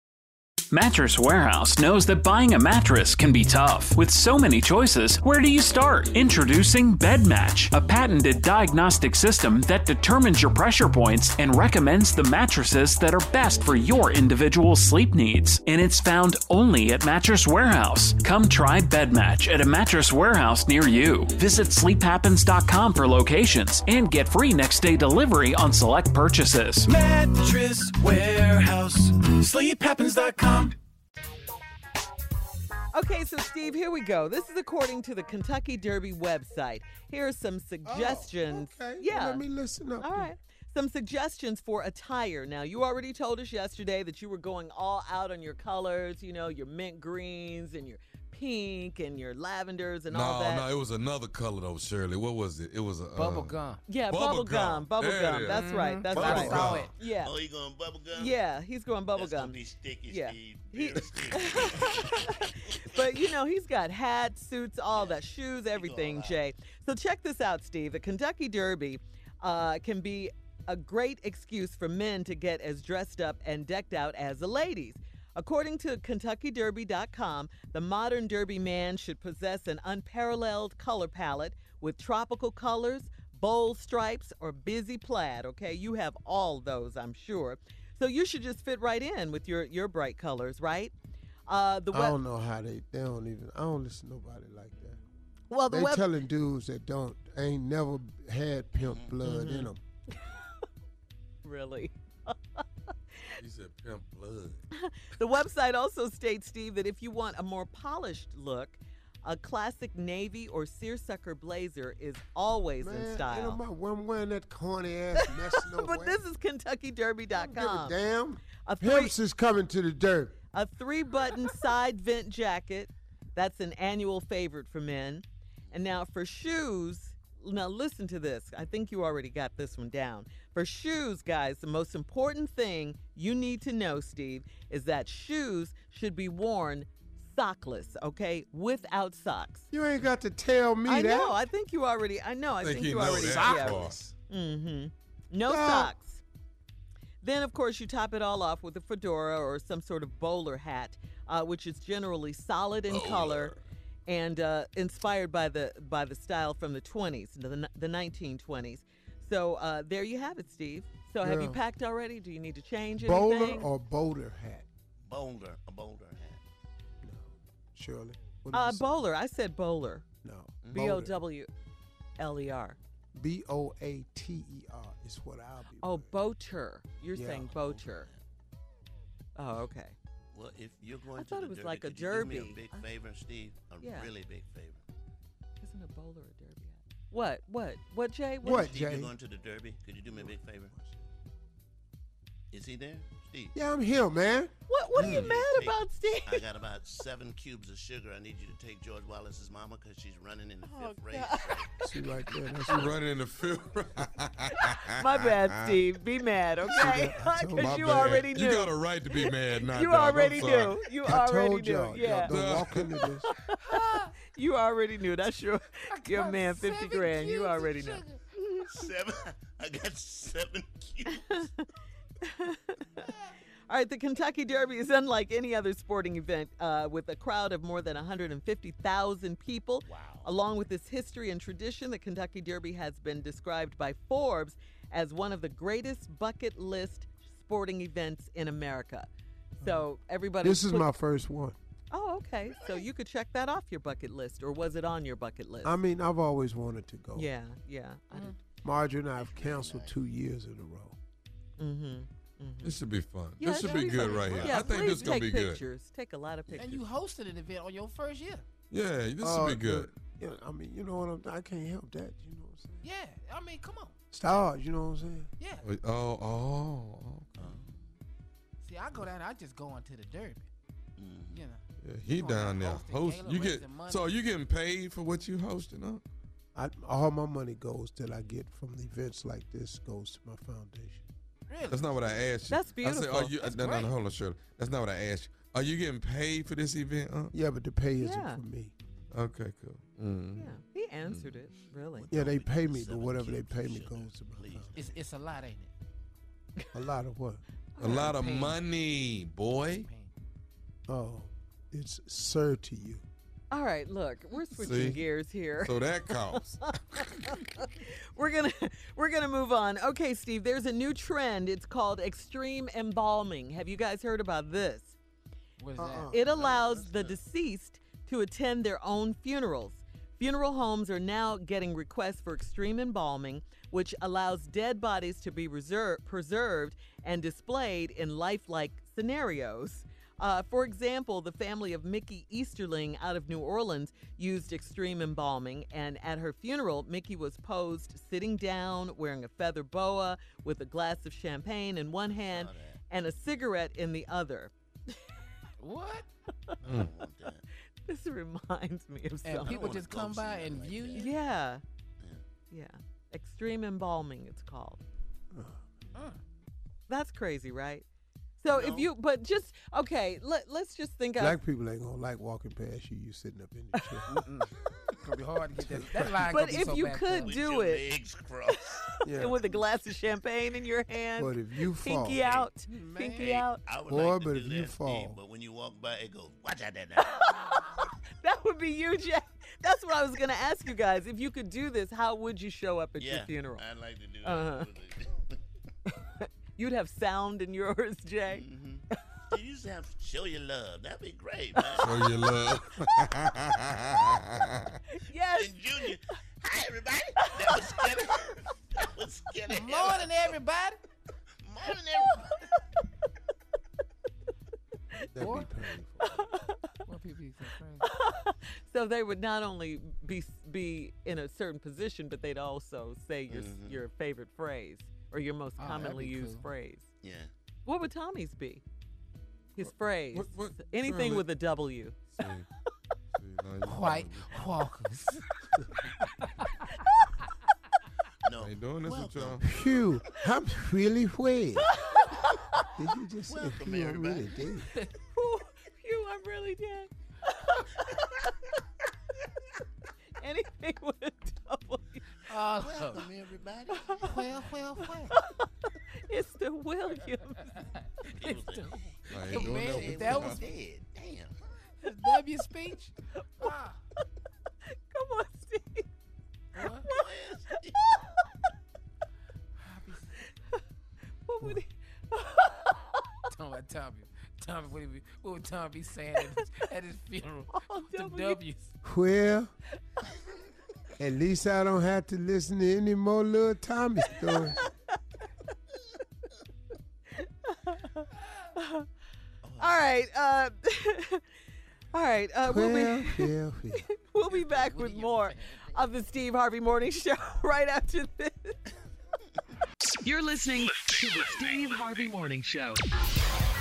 R: Mattress Warehouse knows that buying a mattress can be tough. With so many choices, where do you start? Introducing BedMatch, a patented diagnostic system that determines your pressure points and recommends the mattresses that are best for your individual sleep needs. And it's found only at Mattress Warehouse. Come try BedMatch at a Mattress Warehouse near you. Visit sleephappens.com for locations and get free next day delivery on select purchases.
A: Mattress Warehouse. SleepHappens.com.
D: Okay, so Steve, here we go. This is according to the Kentucky Derby website. Here are some oh, suggestions.
B: okay.
D: Yeah.
B: Let me listen up.
D: All right. Some suggestions for attire. Now, you already told us yesterday that you were going all out on your colors, you know, your mint greens and your pink and your lavenders and all that.
G: no, no, it was another color though, Shirley. What was it? It was a
F: Bubble
G: uh,
F: gum.
D: Yeah, bubble, gum. Bubble
G: There it
D: gum.
G: is.
D: That's right. That's
G: Bubble
D: right.
G: gum.
D: Yeah.
E: Oh, you going bubble gum?
D: Yeah, he's going bubble
E: That's gonna
D: gum.
E: be sticky,
D: Yeah.
E: Steve.
D: He-
E: Real sticky.
D: but you know, he's got hats, suits, all that, shoes, everything, Jay. So check this out, Steve. The Kentucky Derby uh, can be a great excuse for men to get as dressed up and decked out as the ladies. According to KentuckyDerby.com, the modern Derby man should possess an unparalleled color palette with tropical colors, bold stripes, or busy plaid. Okay, you have all those, I'm sure. So you should just fit right in with your your bright colors, right? Uh, the
B: I don't know how they. They don't even. I don't listen to nobody like that.
D: Well, the
B: they
D: web-
B: telling dudes that don't ain't never had pimp blood in them.
D: really.
G: He said pimp blood.
D: The website also states, Steve, that if you want a more polished look, a classic navy or seersucker blazer is always in
B: Man, ain't
D: style.
B: nobody I'm wearing that corny ass mess no
D: but
B: way.
D: this is KentuckyDerby.com.
B: Damn.
D: A three,
B: Pimps is coming to the dirt.
D: a three-button side vent jacket. That's an annual favorite for men. And now for shoes, now listen to this. I think you already got this one down. For shoes, guys, the most important thing you need to know, Steve, is that shoes should be worn sockless, okay? Without socks.
B: You ain't got to tell me
D: I
B: that.
D: I know. I think you already. I know. I
G: Think
D: think,
G: he
D: you
G: know
D: already.
G: that
D: yeah. Mm-hmm. No
B: Well-
D: socks. Then, of course, you top it all off with a fedora or some sort of bowler hat, uh, which is generally solid in color and uh, inspired by the by the style from the 20s, the, the 1920s. So uh, there you have it, Steve. So have you packed already? Do you need to change
B: Bowler
D: anything?
B: Bowler or boulder hat,
E: Boulder, a boulder hat.
B: Shirley. What did
D: uh, bowler. I said bowler.
B: No.
D: B O W L E R.
B: B O A T E R is what I'll be.
D: Oh, boater. You're
B: Yeah.
D: saying boater. Oh, okay.
E: Well, if you're going
D: I
E: to
D: thought
E: the
D: it was
E: derby,
D: like a
E: could you do me
D: derby.
E: a big
D: I-
E: favor, Steve? A
D: Yeah.
E: really big favor.
D: Isn't a bowler a derby hat? What? What? What, Jay?
B: What,
E: Steve,
B: Jay?
E: you're going to the derby. Could you do me a big favor? Is he there, Steve?
B: Yeah, I'm here, man.
D: What? What are you
E: Mm.
D: mad
E: Take-
D: about, Steve?
E: I got about seven cubes of sugar. I need you to take George Wallace's mama because she's running in the
D: Oh,
E: fifth race.
B: See right there. That's
G: She running in the field.
D: My bad, Steve. Be mad, okay?
B: I
D: Because you
G: bad.
D: already knew.
G: You got a right to be mad now.
D: You
G: dog.
D: Already knew. You
B: I
D: already
B: told
D: knew.
B: y'all.
D: Yeah.
B: Y'all don't walk into this.
D: You already knew. That's your your man, fifty grand. You already know.
E: Seven. I got seven cubes.
D: All right, the Kentucky Derby is unlike any other sporting event uh, with a crowd of more than 150,000 people. Wow. Along with its history and tradition, the Kentucky Derby has been described by Forbes as one of the greatest bucket list sporting events in America. So everybody.
B: This is my first one.
D: Oh, okay. So you could check that off your bucket list, or was it on your bucket list?
B: I mean, I've always wanted to go.
D: yeah, yeah. I did.
B: Marjorie and I have canceled two years in a row.
D: Mm-hmm.
G: This should be fun.
D: Yeah,
G: this should be good
D: fun.
G: right here.
D: Yeah,
G: I think this is gonna
D: take
G: be good.
D: pictures. Take a lot of pictures.
F: And you hosted an event on your first year.
G: Yeah, this
B: Uh,
G: should be good.
B: Yeah, I mean, you know what I'm. I can't help that. You know what I'm saying?
F: Yeah, I mean, come on.
B: Stars. You know what I'm saying?
F: Yeah.
G: Wait, Oh, oh, okay.
F: See, I go down. I just go on to the derby.
E: Mm.
F: You know.
G: Yeah, he down there.
F: host
G: Host. You get
F: money.
G: so are you getting paid for what you hosting? Huh?
B: I, all my money goes that I get from the events like this goes to my foundation.
F: Really?
G: That's not what I asked you.
D: That's beautiful.
G: I said, are you?
F: That's
G: no, no, no, hold on, Shirley. That's not what I asked you. Are you getting paid for this event? Huh?
B: Yeah, but the pay isn't
D: Yeah.
B: for me.
G: Okay, cool. Mm.
D: Yeah, he answered it. Really.
B: Yeah, they pay me, but whatever they pay me goes to my
E: please.
F: It's it's a lot, ain't it?
B: A lot of what?
G: A lot of
F: Paid.
G: money, boy.
F: Pain.
B: Oh, it's sir to you.
D: All right, look, we're switching
G: See?
D: gears here.
G: So that counts.
D: we're gonna we're gonna move on. Okay, Steve. There's a new trend. It's called extreme embalming. Have you guys heard about this?
F: What is
B: Uh-uh.
F: that?
D: It allows the deceased to attend their own funerals. Funeral homes are now getting requests for extreme embalming, which allows dead bodies to be reserve, preserved and displayed in lifelike scenarios. Uh, for example, the family of Mickey Easterling out of New Orleans used extreme embalming, and at her funeral, Mickey was posed sitting down, wearing a feather boa, with a glass of champagne in one hand and a cigarette in the other.
F: What?
D: This reminds me of
F: And
D: something.
F: people just come by and view you?
D: Yeah. Yeah. Extreme embalming, it's called. That's crazy, right? So if you, but just, okay, let, let's just think of.
B: Black people ain't gonna like walking past you. You sitting up in the chair.
F: It's gonna be hard to get that. That line
D: But
F: gonna be
D: if
F: so
D: you
F: backed
D: could
F: up.
D: do it,
B: Yeah.
D: and with a glass of champagne in your hand,
B: But if you fall-
D: pinky out, pinky out,
E: I would
B: Boy,
E: like
B: but if you
E: that, Steve,
B: fall.
E: but when you walk by, it goes, watch out there now.
D: that would be you, Jay. That's what I was gonna ask you guys. If you could do this, how would you show up at your
E: yeah,
D: funeral?
E: I'd like to do that.
D: Uh-huh. You'd have sound in yours, Jay.
E: You used to have show your love. That'd be great, man.
G: Show your love.
D: yes.
E: And Junior, hi everybody. That was Skinner. That was Skinner.
F: Morning, everybody.
E: Morning, everybody.
F: Boy. Boy, people be so crazy.
D: So they would not only be be in a certain position, but they'd also say your
E: Mhm.
D: your favorite phrase or your most
F: Oh,
D: commonly
F: be
D: used
F: cool.
D: phrase.
E: Yeah.
D: What would Tommy's be? His phrase.
G: what- what-
D: Anything with a W.
G: See, see,
F: White walkers.
E: No.
G: I ain't doing this with y'all.
B: Phew, I'm really wet. Did you just say
E: Welcome,
B: phew, I'm really dead?
D: you, I'm really dead. Anything with a W.
F: Oh,
E: Welcome, everybody.
F: well, well, well.
D: It's the Williams.
E: People say,
G: I ain't doing
F: man,
G: that
F: that was-
E: dead. Damn.
F: That's W speech. Ah.
D: Come on, Steve.
F: What?
D: What would he?
F: Talking about Tommy. Tommy, what, would what would Tommy be saying at his, at his funeral?
D: Oh,
F: The
D: W.
F: W's.
B: Well, at least I don't have to listen to any more little Tommy stories.
D: All right. Uh, all right. Uh, we'll
B: Well,
D: be
B: well, well.
D: we'll be back with more of the Steve Harvey Morning Show right after this.
C: You're listening to the Steve Harvey Morning Show.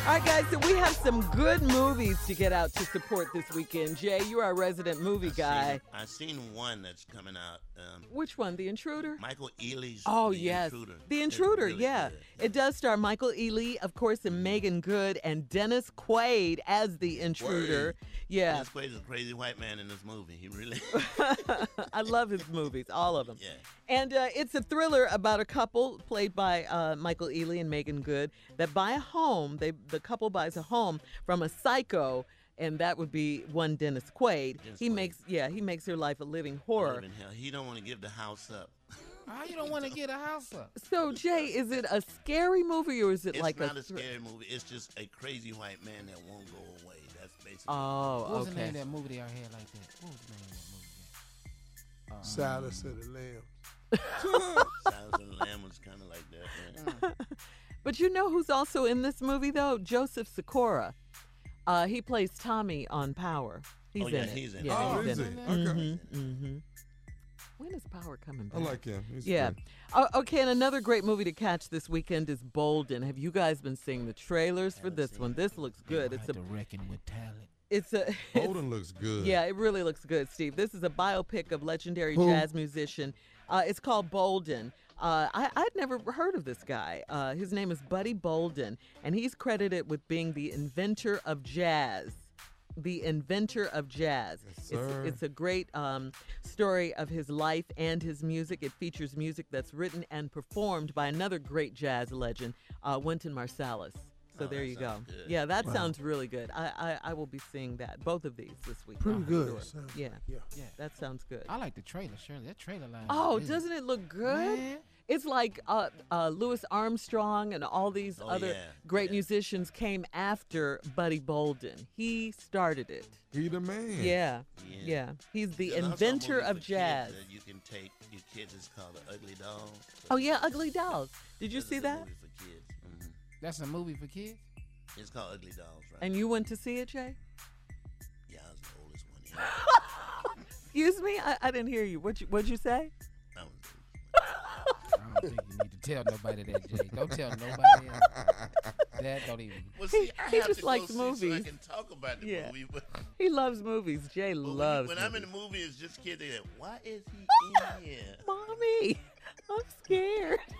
D: All right, guys. So we have some good movies to get out to support this weekend. Jay, you're our resident movie guy.
E: I've seen one that's coming out. Um,
D: Which one? The Intruder.
E: Michael Ealy's
D: Oh
E: The
D: yes,
E: Intruder.
D: The Intruder.
E: really
D: yeah,
E: good.
D: it does star Michael Ealy, of course, and Meagan Good and Dennis Quaid as the Intruder. Yeah,
E: Dennis Quaid's a crazy white man in this movie. He really.
D: I love his movies, all of them.
E: Yeah.
D: And uh, it's a thriller about a couple played by uh, Michael Ealy and Meagan Good that buy a home. They the couple buys a home from a psycho, and that would be one Dennis Quaid.
E: Dennis
D: he
E: Quaid.
D: makes yeah he makes your life a living horror.
E: Live in hell. He don't want to give the house up.
F: How you don't want to get a house up?
D: So Jay, is it a scary movie or is it like a
E: It's
D: like
E: not
D: a?
E: a scary movie. It's just a crazy white man that won't go away. That's basically.
D: Oh,
F: What was the
D: okay.
F: name of that movie they out here like that? What was the name of that movie? Uh,
B: Silence of the Lambs.
E: Silence of the Lamb was kind of like that. man.
D: But you know who's also in this movie though? Joseph Sikora. Uh, he plays Tommy on Power. He's
E: Oh,
D: in
E: yeah,
D: it.
E: he's in it.
D: yeah,
G: Oh,
D: he's
G: is
D: in
G: he?
D: it.
G: Okay.
D: Mhm, mhm. When is Power coming back?
G: I
D: back?
G: like him. He's
D: yeah.
G: good.
D: Oh, okay, and another great movie to catch this weekend is Bolden. Have you guys been seeing the trailers for this one? This looks good. It's a
F: to reckon with talent.
D: it's a
G: Bolden looks good.
D: yeah, it really looks good, Steve. This is a biopic of legendary
B: Who?
D: jazz musician. Uh, it's called Bolden. Uh, I, I'd never heard of this guy. Uh, his name is Buddy Bolden, and he's credited with being the inventor of jazz. The inventor of jazz.
G: Yes,
D: it's, it's a great um, story of his life and his music. It features music that's written and performed by another great jazz legend, uh, Wynton Marsalis. So
E: Oh,
D: there you go.
E: good.
D: Yeah, that
E: Wow.
D: sounds really good. I, I I will be seeing that both of these this week.
B: Pretty good.
D: sure. Yeah.
B: like- yeah.
F: Yeah.
D: That sounds good.
F: I like the trailer, Shirley. That trailer line.
D: Oh,
F: is-
D: doesn't it look good?
F: Man.
D: It's like uh, uh, Louis Armstrong and all these
E: Oh,
D: other
E: yeah,
D: great musicians came after Buddy Bolden. He started it.
G: He the man.
D: Yeah, yeah. He's the
E: There's
D: inventor of jazz.
E: you can take your kids. It's called The Ugly Doll.
D: Oh yeah, Ugly Dolls. Did you see
E: is a
D: that?
F: That's a movie for kids.
E: It's called Ugly Dolls, right?
D: And you went to see it, Jay?
E: yeah, I was the oldest one. Yeah.
D: Excuse me, I, I didn't hear you. What you what'd you say?
E: I was
F: I don't think you need to tell nobody that, Jay. Don't tell nobody else. That don't even.
E: Well,
D: He-
E: see, I
D: he
E: have
D: just
E: to
D: likes
E: go see
D: movies.
E: So I can talk about the
D: Yeah.
E: movie, but,
D: He loves movies. Jay
E: but when, you-
D: loves.
E: when I'm in
D: movies.
E: the movie, it's just kids. They like, why is he in here?
D: Mommy, I'm scared.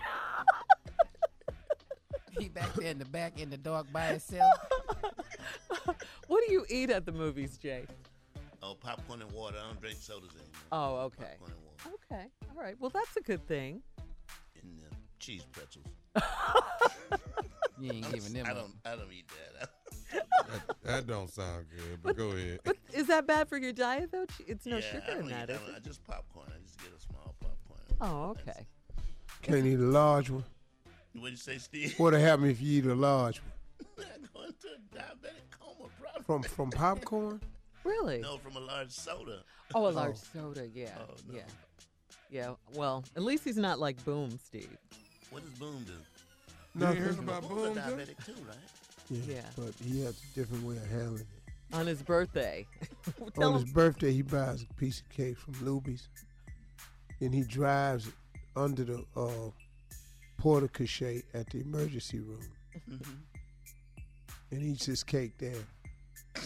F: He back there in the back in the dark by himself.
D: What do you eat at the movies, Jay?
E: Oh, popcorn and water. I don't drink sodas anymore.
D: Oh, okay.
E: Popcorn and water
D: Okay. All right. Well, that's a good thing.
E: and uh, cheese pretzels.
F: You ain't
E: I'm
F: giving them.
E: I
F: up.
E: don't. I don't eat that.
G: That, that don't sound good, but go ahead.
D: But is that bad for your diet, though? It's no
E: yeah,
D: sugar in that,
E: eat, I. I just popcorn. I just get a small popcorn.
D: Oh, okay.
B: Can't eat a large one.
E: What you say, Steve?
B: What'll happen if you eat a large one?
E: Going to a diabetic coma, probably.
B: From from popcorn?
D: Really?
E: No, from a large soda.
D: Oh, a large soda. Yeah.
E: Oh, no.
D: Yeah. Yeah. Well, at least he's not like Boom, Steve.
E: What does Boom do?
G: You ain't heard
B: Nothing.
G: about
E: Boom's a
G: Boom? Jay?
E: diabetic too, right?
B: Yeah,
D: Yeah.
B: But he has a different way of handling it.
D: On his birthday. Tell
B: On
D: him.
B: his birthday, he buys a piece of cake from Luby's, and he drives it under the uh, porte cochere at the emergency room,
E: Mm-hmm.
B: and eats his cake there.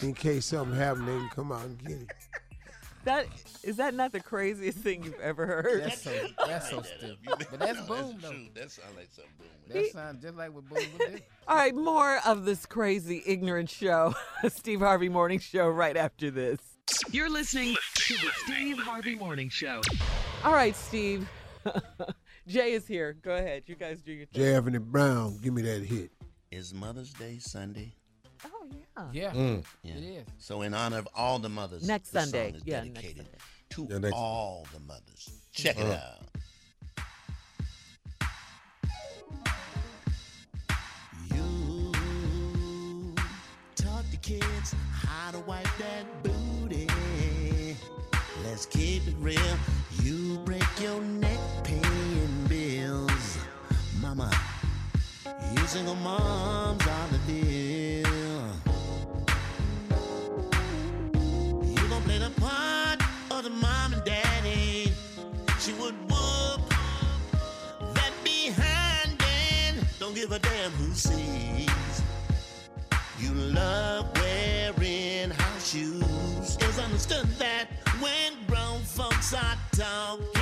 B: In case something happened, they can come out and get it.
D: That is that not the craziest thing you've ever heard?
F: That's so. That's so
E: that
F: stupid.
E: You made-
F: But that's
E: no,
F: boom though.
E: true. That sounds like something Boom. would
F: That sounds just like what boom would do.
D: All right, more of this crazy, ignorant show, Steve Harvey Morning Show, right after this.
C: You're listening to the Steve Harvey Morning Show.
D: All right, Steve. Jay is here. Go ahead. You guys do your thing.
B: J. Anthony Brown, give me that hit.
E: Is Mother's Day Sunday?
D: Oh yeah.
F: Yeah,
G: Mm.
E: Yeah.
F: it is.
E: So in honor of all the mothers,
D: Next
E: the
D: Sunday.
E: song is
D: Yeah, next
E: dedicated
D: Sunday.
E: to
G: Yeah, next-
E: all the mothers. Check it
G: Uh.
E: out. You taught the kids how to wipe that booty. Let's keep it real. You break your neck paying bills, mama. You single moms are the deal. You gon' play the part of the mom and daddy. She would whoop that behind and don't give a damn who sees. You love wearing house shoes. It's understood that when grown folks are talking,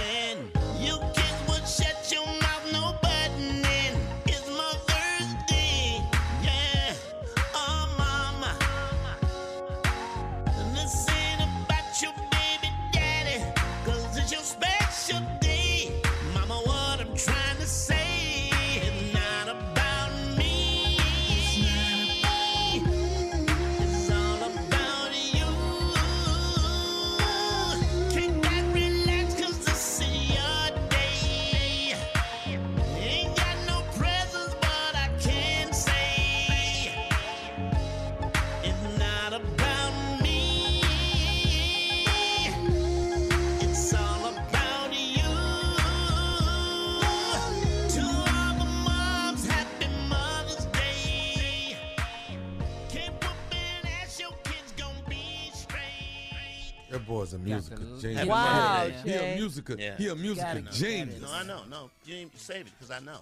G: musical
F: to-
G: genius.
D: Wow,
G: he a musical.
E: Yeah.
G: He a musical
F: Gotta know,
G: genius.
E: No, I know, no. You ain't save it because I know.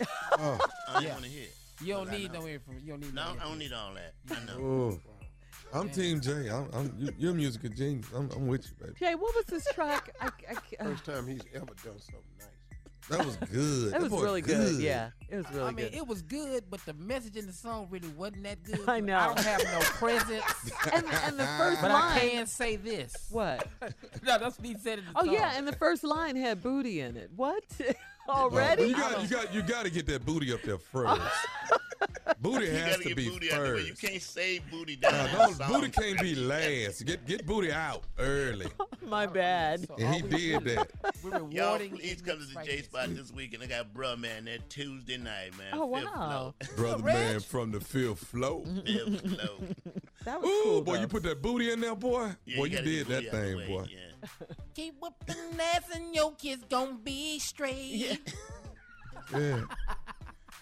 B: Oh,
E: I ain't
F: Yeah.
E: want to hear. it.
F: You don't need no information. You don't need
E: No,
F: no
E: I don't need all that. I know.
G: Oh. I'm Team J. I'm, I'm, you- you're a musical genius. I'm, I'm with you, baby.
D: Jay, what was this track? I, I, ca-
B: first time he's ever done something nice.
G: That was good.
D: that was really good. Yeah, it was really good.
F: I mean,
D: good.
F: it was good, but the message in the song really wasn't that good.
D: I know.
F: I don't have no presents.
D: and, and the first
F: but
D: line.
F: I can say this.
D: What?
F: no, that's what he said in the
D: Oh
F: song.
D: yeah, and the first line had booty in it. What?
G: Well,
D: Already?
G: you got, you got, you got to get that booty up there first. Booty has
S: gotta get
G: be
S: booty out the way. You can't say booty down.
G: Nah,
S: in
G: don't- booty can't be last. Get get booty out early.
D: My bad.
G: And he did that.
S: Y'all please come to the J Spot this weekend. I got bruh man that Tuesday night, man.
D: Oh,
S: Fifth
D: wow.
G: Brother man from the fifth floor.
S: floor. Fifth floor.
D: That was
G: Ooh,
D: cool.
G: boy,
D: though.
G: you put that booty in there, boy.
S: Yeah,
G: boy,
S: you
G: you, did that
S: booty out the
G: thing,
S: way,
G: boy.
S: Yeah.
F: Keep whooping ass and your kids gonna be straight. Yeah.
G: Yeah.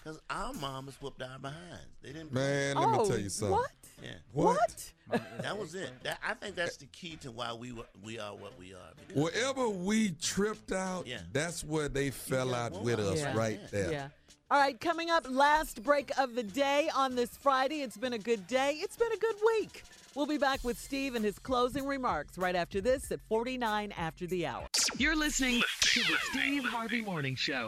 S: Cause our mamas whooped our behinds. They didn't.
G: Man, let
D: Oh,
G: me tell you something.
D: what?
S: Yeah.
G: What?
S: That was it. That, I think that's the key to why we were, we are what we are. because-
G: Wherever we tripped out,
S: Yeah.
G: that's where they fell out with us
D: Yeah.
G: right there.
D: Yeah. All right, coming up, last break of the day on this Friday. It's been a good day. It's been a good week. We'll be back with Steve and his closing remarks right after this at 49 after the hour.
C: You're listening to the Steve Harvey Morning Show.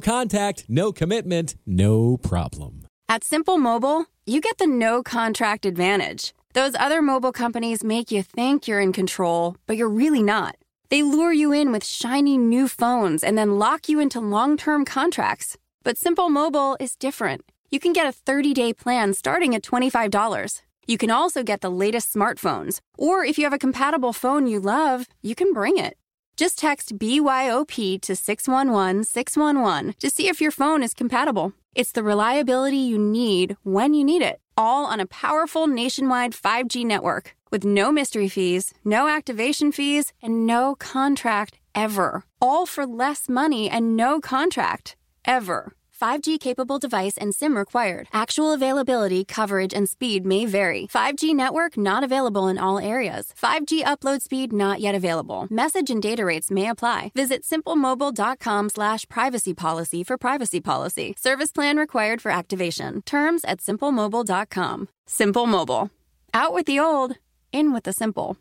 T: contact, no commitment, no problem.
U: At Simple Mobile, you get the no contract advantage. Those other mobile companies make you think you're in control, but you're really not. They lure you in with shiny new phones and then lock you into long term contracts. But Simple Mobile is different. You can get a 30 day plan starting at $25. You can also get the latest smartphones. Or if you have a compatible phone you love, you can bring it. Just text BYOP to 611 611 to see if your phone is compatible. It's the reliability you need when you need it, all on a powerful nationwide 5G network with no mystery fees, no activation fees, and no contract ever. All for less money and no contract ever. 5G capable device and SIM required. Actual availability, coverage, and speed may vary. 5G network not available in all areas. 5G upload speed not yet available. Message and data rates may apply. Visit simplemobile.com slash privacy policy for privacy policy. Service plan required for activation. Terms at simplemobile.com. Simple Mobile. Out with the old, in with the simple.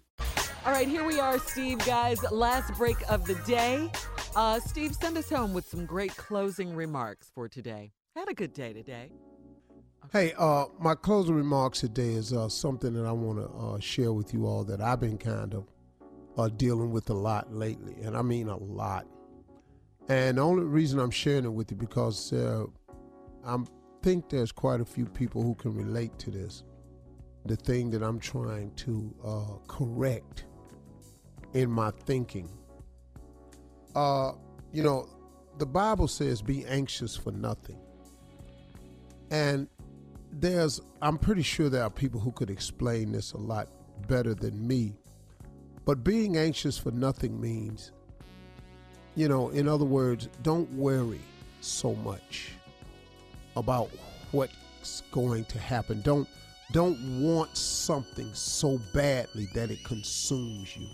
D: All right, here we are, Steve, guys. Last break of the day. Uh, Steve, send us home with some great closing remarks for today. Had a good day today.
B: Hey, uh, my closing remarks today is uh, something that I want to uh, share with you all that I've been kind of uh, dealing with a lot lately, and I mean a lot. And the only reason I'm sharing it with you because uh, I think there's quite a few people who can relate to this. The thing that I'm trying to correct in my thinking. Uh, you know, the Bible says, "Be anxious for nothing," and there's I'm pretty sure there are people who could explain this a lot better than me. But being anxious for nothing means, you know, in other words, don't worry so much about what's going to happen. Don't don't want something so badly that it consumes you.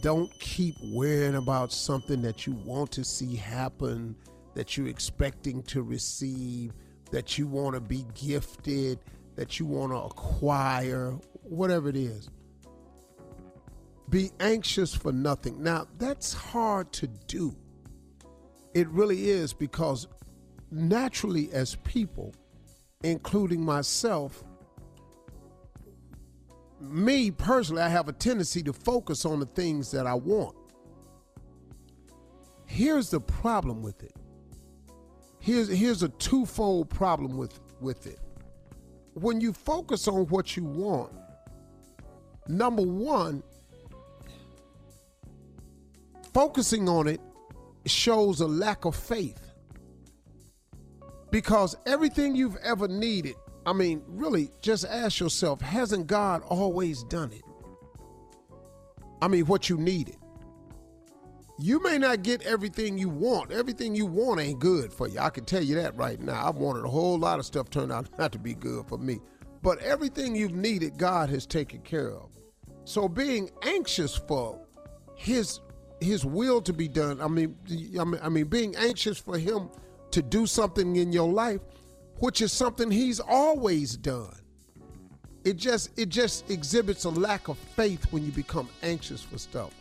B: Don't keep worrying about something that you want to see happen, that you're expecting to receive, that you want to be gifted, that you want to acquire, whatever it is. Be anxious for nothing. Now, that's hard to do. It really is because naturally, as people, including myself, me personally, I have a tendency to focus on the things that I want. Here's the problem with it. Here's here's a twofold problem with with it. When you focus on what you want, number one, focusing on it shows a lack of faith. Because everything you've ever needed, I mean, really, just ask yourself, hasn't God always done it? I mean, what you needed. You may not get everything you want. Everything you want ain't good for you. I can tell you that right now. I've wanted a whole lot of stuff turned out not to be good for me. But everything you've needed, God has taken care of. So being anxious for his his will to be done, I mean I mean, I mean being anxious for him to do something in your life, which is something he's always done. It just it just exhibits a lack of faith when you become anxious for stuff.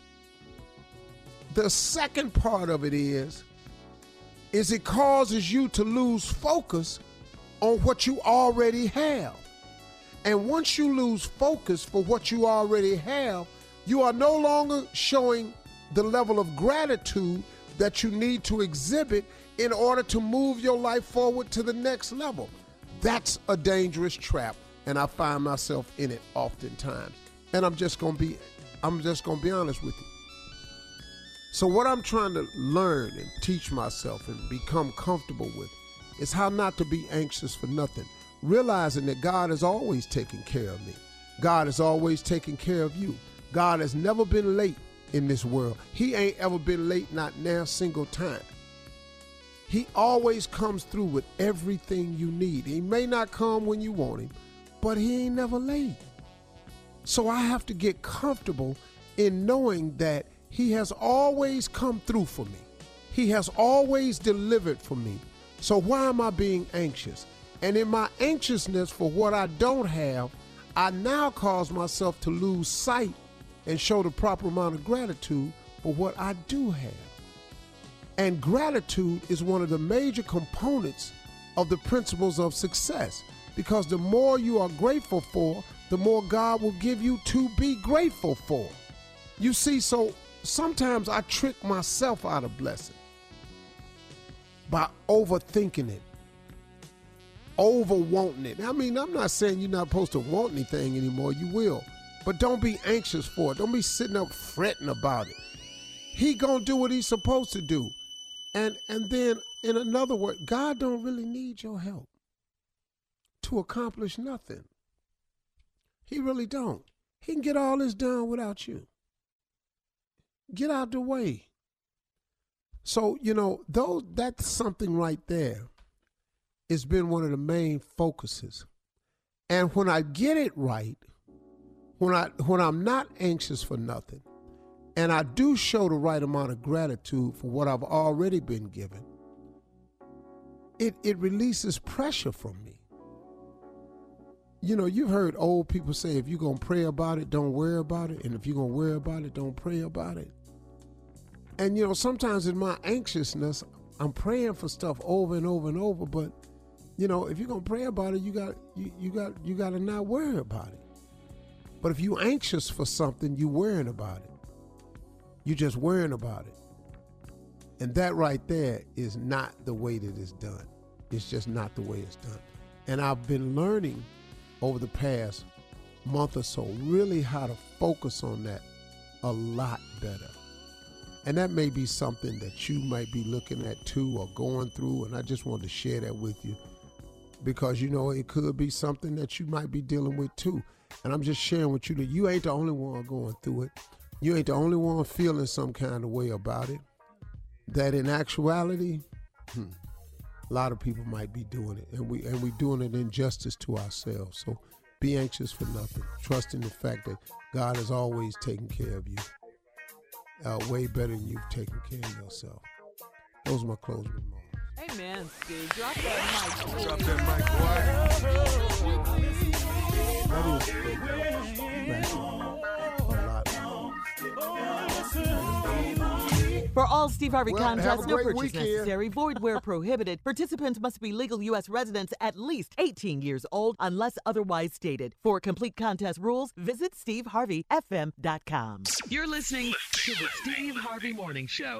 B: The second part of it is is it causes you to lose focus on what you already have. And once you lose focus for what you already have, you are no longer showing the level of gratitude that you need to exhibit in order to move your life forward to the next level. That's a dangerous trap, and I find myself in it oftentimes. And I'm just gonna be, I'm just gonna be honest with you. So what I'm trying to learn and teach myself and become comfortable with is how not to be anxious for nothing. Realizing that God is always taking care of me. God is always taking care of you. God has never been late in this world. He ain't ever been late, not now single time. He always comes through with everything you need. He may not come when you want him, but he ain't never late. So I have to get comfortable in knowing that he has always come through for me. He has always delivered for me. So why am I being anxious? And in my anxiousness for what I don't have, I now cause myself to lose sight and show the proper amount of gratitude for what I do have. And gratitude is one of the major components of the principles of success because the more you are grateful for, the more God will give you to be grateful for. You see, so sometimes I trick myself out of blessing by overthinking it, over wanting it. I mean, I'm not saying you're not supposed to want anything anymore, you will. But don't be anxious for it. Don't be sitting up fretting about it. He gonna do what he's supposed to do. And and then in another word, God don't really need your help to accomplish nothing. He really don't. He can get all this done without you. Get out the way. So, you know, though that's something right there. It's been one of the main focuses. And when I get it right, when I when I'm not anxious for nothing, and I do show the right amount of gratitude for what I've already been given, it it releases pressure from me. You know, you've heard old people say if you're gonna pray about it, don't worry about it, and if you're gonna worry about it, don't pray about it. And you know, sometimes in my anxiousness, I'm praying for stuff over and over and over, but you know, if you're gonna pray about it, you got you, you got you gotta not worry about it. But if you're anxious for something, you're worrying about it. You're just worrying about it. And that right there is not the way that it's done. It's just not the way it's done. And I've been learning over the past month or so really how to focus on that a lot better. And that may be something that you might be looking at too or going through. And I just wanted to share that with you because you know it could be something that you might be dealing with too. And I'm just sharing with you that you ain't the only one going through it. You ain't the only one feeling some kind of way about it. That in actuality, hmm, a lot of people might be doing it, and we and we doing an injustice to ourselves. So be anxious for nothing. Trust in the fact that God is always taking care of you, uh, way better than you've taken care of yourself. Those are my closing remarks.
D: Amen, Steve. Drop that mic.
B: Drop that mic, boy. That is
D: For all Steve Harvey
B: Well,
D: contests, no purchase
B: weekend.
D: necessary, void where prohibited. Participants must be legal U.S. residents at least 18 years old unless otherwise stated. For complete contest rules, visit SteveHarveyFM.com.
C: You're listening to the Steve Harvey Morning Show.